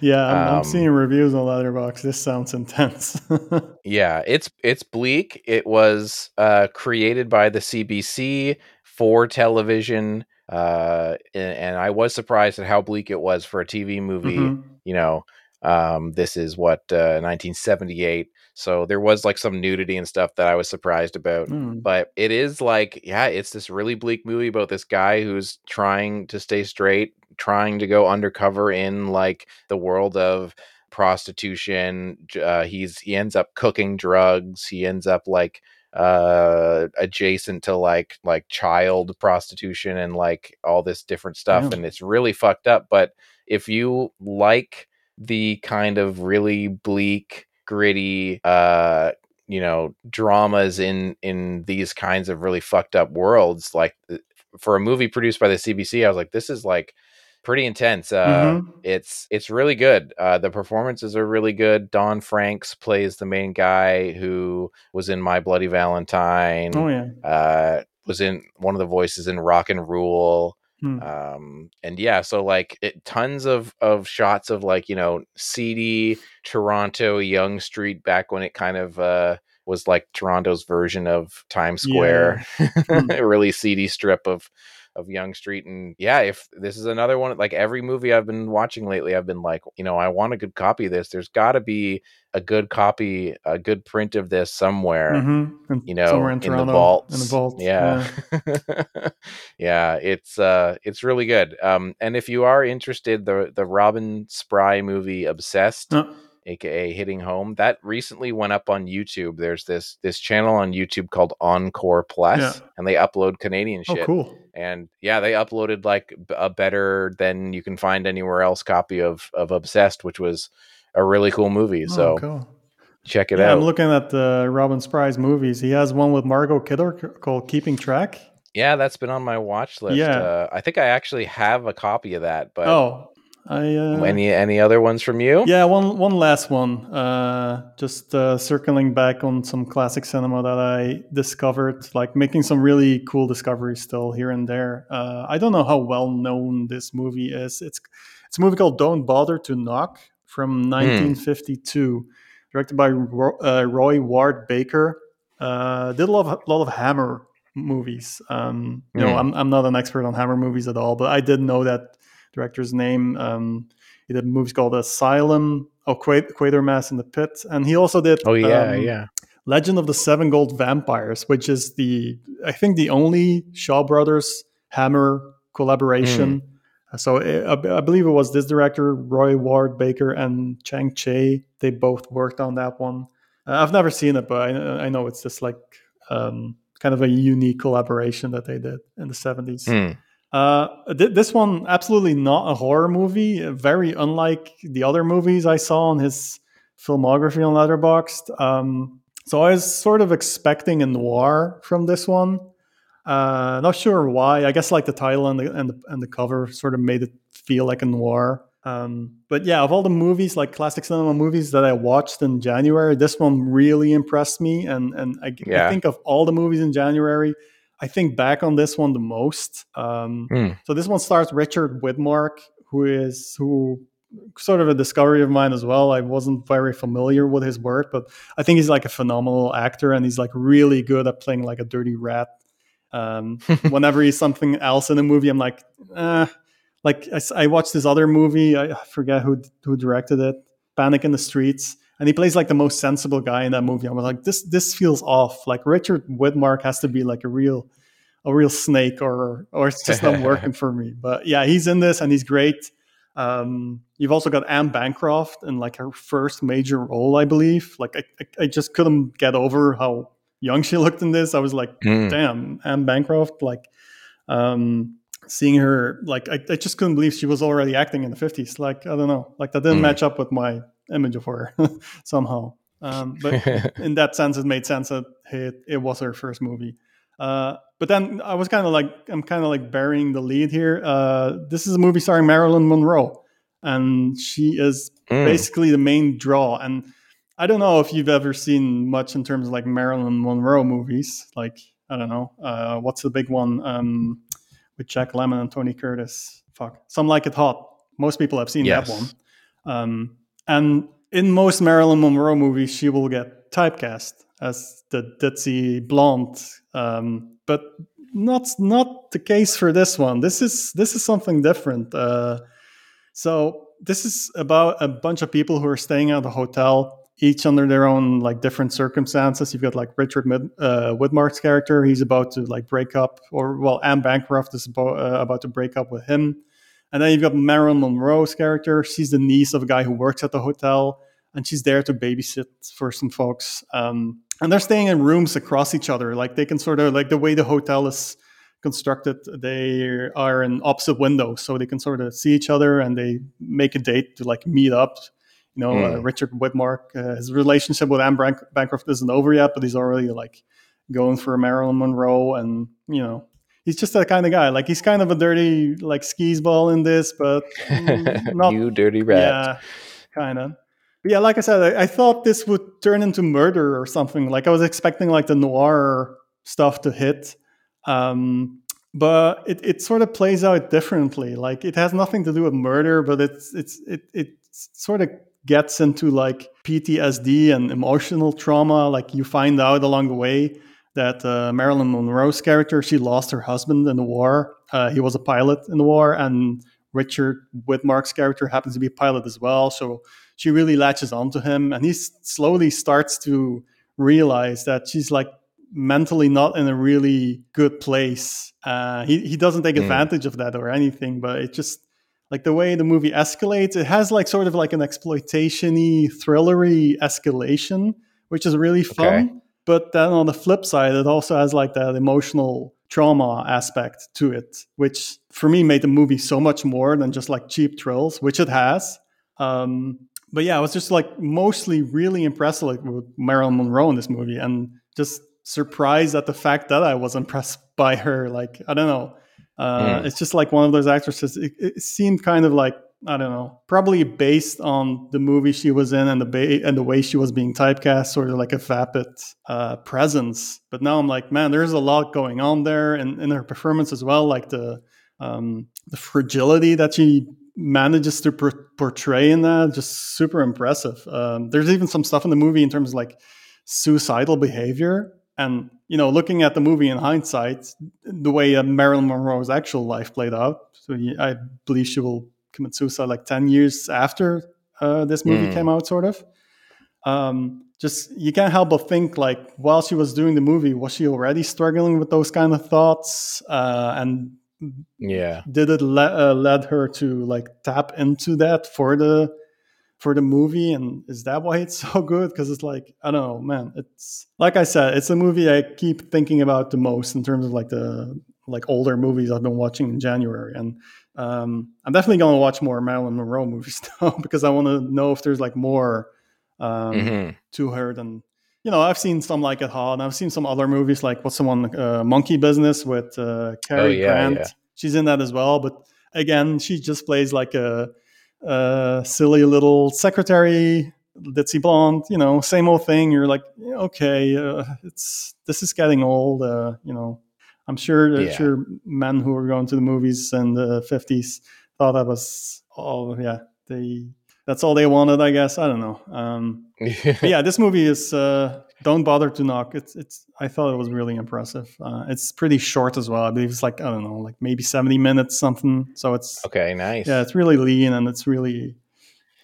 yeah, I'm, I'm Um, seeing reviews on Letterboxd. This sounds intense. yeah, it's it's bleak. It was uh, created by the CBC for television, uh, and, and I was surprised at how bleak it was for a TV movie. Mhm. You know, um, this is what uh, 1978, so there was like some nudity and stuff that I was surprised about. Mm. but it is like yeah it's this really bleak movie about this guy who's trying to stay straight trying to go undercover in like the world of prostitution uh, he's he ends up cooking drugs he ends up like uh adjacent to like like child prostitution and like all this different stuff Yeah. and it's really fucked up but if you like the kind of really bleak gritty uh you know dramas in in these kinds of really fucked up worlds like uh, for a movie produced by the CBC I was like this is like pretty intense uh Mhm. it's it's really good uh the performances are really good Don Franks plays the main guy who was in My Bloody Valentine Oh yeah. uh was in one of the voices in Rock and Rule Hmm. um and yeah so like it tons of of shots of like you know seedy toronto Yonge street back when it kind of uh was like toronto's version of times square Hmm. a really seedy strip of of Yonge street and yeah if this is another one like every movie i've been watching lately i've been like you know i want a good copy of this there's got to be a good copy a good print of this somewhere Mhm. You know somewhere in, in, the vaults In the vault. yeah yeah it's uh it's really good um and if you are interested the the robin spry movie obsessed aka hitting home that recently went up on youtube there's this this channel on youtube called encore plus Yeah. and they upload canadian shit oh, shit cool. and yeah they uploaded like a better than you can find anywhere else copy of of obsessed which was a really cool movie Oh, so cool. check it Yeah, out I'm looking at the Robin Spry's movies. He has one with Margot Kidder called Keeping Track. Yeah, that's been on my watch list. Yeah. Uh, I think I actually have a copy of that. But oh, I uh, any any other ones from you? yeah, one one last one. Uh, just uh, circling back on some classic cinema that I discovered, like making some really cool discoveries still here and there. Uh, I don't know how well known this movie is. It's it's a movie called Don't Bother to Knock from 1952. directed by Ro- uh, Roy Ward Baker. Uh, did a lot of, lot of Hammer movies. Um, you know, Mm. I'm, I'm not an expert on Hammer movies at all, but I did know that director's name. Um, he did movies called Asylum, oh, Quater, Quatermass in the Pit, and he also did. Oh yeah, um, yeah. Legend of the Seven Gold Vampires, which is the I think the only Shaw Brothers Hammer collaboration. Hmm. So I, I believe it was this director, Roy Ward Baker, and Chang Cheh. They both worked on that one. Uh, I've never seen it, but I, I know it's just like um, kind of a unique collaboration that they did in the seventies. Hmm. Uh, th- this one absolutely not a horror movie. Very unlike the other movies I saw on his filmography on Letterboxd. Um, so I was sort of expecting a noir from this one. Uh, not sure why. I guess like the title and the and the, and the cover sort of made it feel like a noir. Um, but yeah, of all the movies, like classic cinema movies that I watched in January, this one really impressed me. And and I, I think of all the movies in January, I think back on this one the most. Um, Hmm. So this one starts Richard Widmark, who is who sort of a discovery of mine as well. I wasn't very familiar with his work, but I think he's like a phenomenal actor, and he's like really good at playing like a dirty rat. Um, whenever he's something else in a movie, I'm like, eh. like I watched this other movie. I forget who who directed it, Panic in the Streets, and he plays like the most sensible guy in that movie. I was like, this this feels off. Like Richard Widmark has to be like a real a real snake, or or it's just not working for me. But yeah, he's in this and he's great. Um, you've also got Anne Bancroft in like her first major role, I believe. Like I, I, I just couldn't get over how young she looked in this. I was like, Hmm. damn, Anne Bancroft. Like, um, seeing her, like, I, I just couldn't believe she was already acting in the fifties. Like, I don't know, like that didn't Mm. match up with my image of her somehow. Um, but in that sense, it made sense that it, it was her first movie. Uh, but then I was kind of like, I'm kind of like burying the lead here. Uh, this is a movie starring Marilyn Monroe, and she is Hmm. basically the main draw. And I don't know if you've ever seen much in terms of like Marilyn Monroe movies. Like, I don't know, uh, what's the big one um, with Jack Lemmon and Tony Curtis? Fuck, Some Like It Hot. Most people have seen Yes. that one. Um, and in most Marilyn Monroe movies, she will get typecast as the ditzy blonde, um, but not not the case for this one. This is this is something different. Uh, so this is about a bunch of people who are staying at a hotel, each under their own like different circumstances. You've got like Richard Mid- uh, Widmark's character; he's about to like break up, or well, Anne Bancroft is about, uh, about to break up with him. And then you've got Marilyn Monroe's character. She's the niece of a guy who works at the hotel, and she's there to babysit for some folks. Um, and they're staying in rooms across each other. Like they can sort of like the way the hotel is constructed, they are in opposite windows, so they can sort of see each other and they make a date to like meet up. You know, uh, Mm. Richard Widmark, uh, his relationship with Anne Bank- Bancroft isn't over yet, but he's already like going for Marilyn Monroe, and you know, he's just that kind of guy. Like he's kind of a dirty like skis ball in this, but not you dirty rat. yeah, kind of. But yeah, like I said, I, I thought this would turn into murder or something. Like I was expecting like the noir stuff to hit, um, but it, it sort of plays out differently. Like it has nothing to do with murder, but it's it's it it sort of gets into like PTSD and emotional trauma. Like you find out along the way that uh, Marilyn Monroe's character she lost her husband in the war. Uh, he was a pilot in the war, and Richard Widmark's character happens to be a pilot as well. So she really latches onto him, and he s- slowly starts to realize that she's like mentally not in a really good place. Uh, he he doesn't take Mm. advantage of that or anything, but it just like the way the movie escalates, it has like sort of like an exploitation-y, thrillery escalation, which is really fun. Okay. But then on the flip side, it also has like that emotional trauma aspect to it, which for me made the movie so much more than just like cheap thrills, which it has. Um, but yeah, I was just like mostly really impressed like, with Marilyn Monroe in this movie and just surprised at the fact that I was impressed by her. Like, I don't know. Uh, Mm. It's just like one of those actresses. It, it seemed kind of like I don't know, probably based on the movie she was in and the ba- and the way she was being typecast, sort of like a vapid uh, presence. But now I'm like, man, there's a lot going on there, and in her performance as well, like the um, the fragility that she manages to por- portray in that just super impressive. Um, there's even some stuff in the movie in terms of like suicidal behavior, and you know, looking at the movie in hindsight, the way uh, Marilyn Monroe's actual life played out. So I believe she will commit suicide like ten years after uh, this movie Hmm. came out, sort of. Um, just you can't help but think like while she was doing the movie, was she already struggling with those kind of thoughts? Uh, and Yeah. did it le- uh, led her to like tap into that for the for the movie and is that why it's so good because it's like i don't know man it's like i said it's a movie i keep thinking about the most in terms of like the like older movies i've been watching in january and um, i'm definitely going to watch more marilyn monroe movies now because i want to know if there's like more um, Mhm. to her than you know i've seen some like it hot and i've seen some other movies like what's the one uh, monkey business with uh, Cary Oh, yeah, grant yeah. she's in that as well but again she just plays like a, a silly little secretary ditzy blonde you know same old thing you're like okay uh, it's this is getting old uh, you know i'm sure Yeah. sure men who were going to the movies in the 50s thought that was oh yeah they that's all they wanted i guess i don't know um yeah, this movie is uh, don't bother to knock. It's it's. I thought it was really impressive. Uh, it's pretty short as well. I believe it's like I don't know, like maybe seventy minutes something. So it's okay, nice. yeah, it's really lean and it's really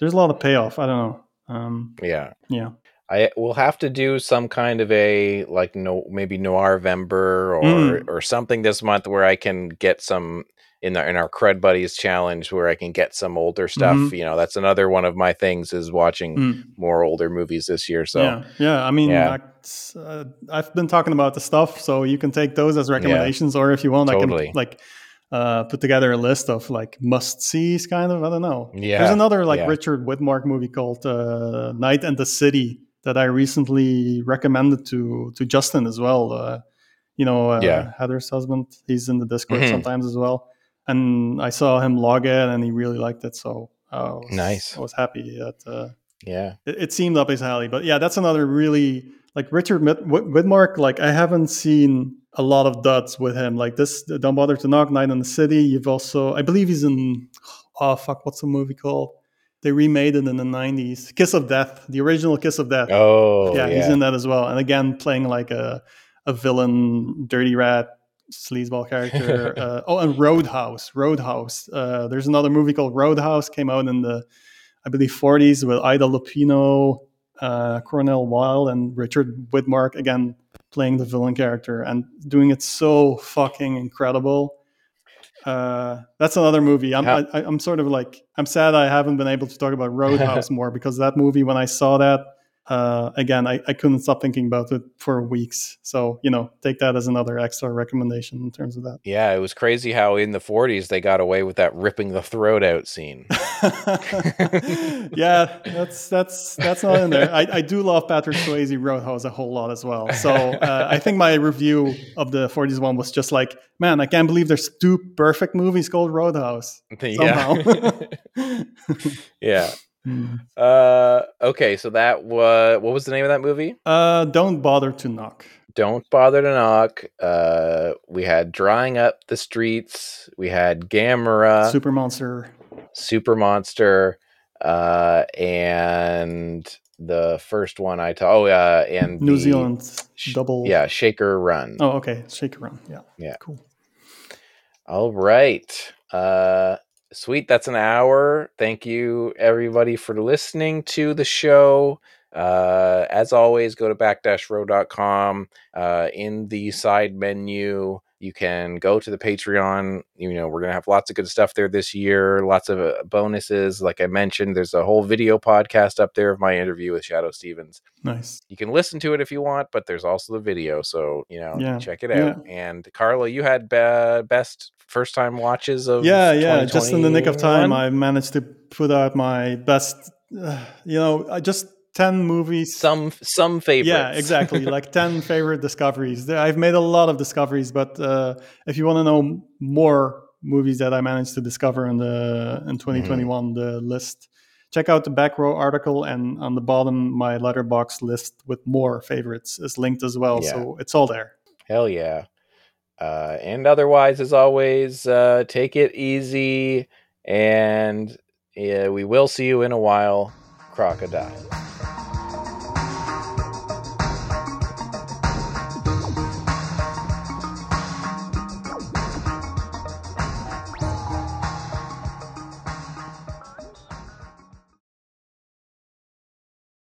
there's a lot of payoff. I don't know. Um, yeah. yeah, I will have to do some kind of a like no maybe Noirvember or Mm. or something this month where I can get some in our in our crud buddies challenge where I can get some older stuff. Mhm. You know, that's another one of my things is watching Mm. more older movies this year. So yeah, yeah. I mean, Yeah. that's, uh, I've been talking about the stuff, so you can take those as recommendations, or if you want, Totally. I can like uh, put together a list of like must sees, kind of. I don't know. Yeah, There's another like yeah. Richard Widmark movie called uh, Night and the City that I recently recommended to to Justin as well. Uh, you know, uh, Yeah. Heather's husband. He's in the Discord Mhm. sometimes as well, and I saw him log in, and he really liked it. So I was, Nice. I was happy that. Uh, yeah. it, it seemed up his alley. But yeah, that's another really like Richard Mid- Widmark. Like I haven't seen a lot of duds with him. Like this, Don't Bother to Knock, Night in the City. You've also, I believe he's in. Oh fuck, what's the movie called? They remade it in the '90s. Kiss of Death, the original Kiss of Death. Oh yeah, yeah. he's in that as well. And again, playing like a a villain, dirty rat, sleazeball character. uh, oh, and Roadhouse. Roadhouse. Uh, there's another movie called Roadhouse. Came out in the, I believe, 40s with Ida Lupino, uh, Cornel Wilde, and Richard Widmark again playing the villain character and doing it so fucking incredible. Uh, that's another movie. I'm How- I, I'm sort of like I'm sad I haven't been able to talk about Roadhouse more because that movie when I saw that uh, again I, I couldn't stop thinking about it for weeks. So you know take that as another extra recommendation in terms of that. Yeah, it was crazy how in the 40s they got away with that ripping the throat out scene. yeah, that's that's that's not in there. I, I do love Patrick Swayze Roadhouse a whole lot as well. So uh, I think my review of the 40s one was just like, man, I can't believe there's two perfect movies called Roadhouse. yeah. Somehow. yeah. Hmm. Uh okay, so that was what was the name of that movie? uh, don't bother to knock. Don't bother to knock. Uh we had Drying Up the Streets, we had Gamera, Super Monster. Super Monster, uh and the first one I told oh uh and New the- Zealand sh- double. Yeah, Shaker Run. Oh, okay. Shaker Run. Yeah. Yeah. Cool. All right. Uh sweet, that's an hour. Thank you everybody for listening to the show. Uh as always, go to back-row.com. Uh in the side menu, you can go to the Patreon. You know, we're going to have lots of good stuff there this year, lots of uh, bonuses. Like I mentioned, there's a whole video podcast up there of my interview with Shadoe Stevens Nice. you can listen to it if you want, but there's also the video, so you know, Yeah, check it out. And Carla, you had be- best first time watches of Yeah, yeah. Just in the nick of time, I managed to put out my best. Uh, you know, I just ten movies. some some favorites. Yeah, exactly. like 10 favorite discoveries. I've made a lot of discoveries, but uh, if you want to know more movies that I managed to discover in the in 2021, the list, check out the back row article, and on the bottom, my letterboxd list with more favorites is linked as well. Yeah. So it's all there. Hell yeah. Uh, and otherwise, as always, uh, take it easy And yeah, we will see you in a while, crocodile.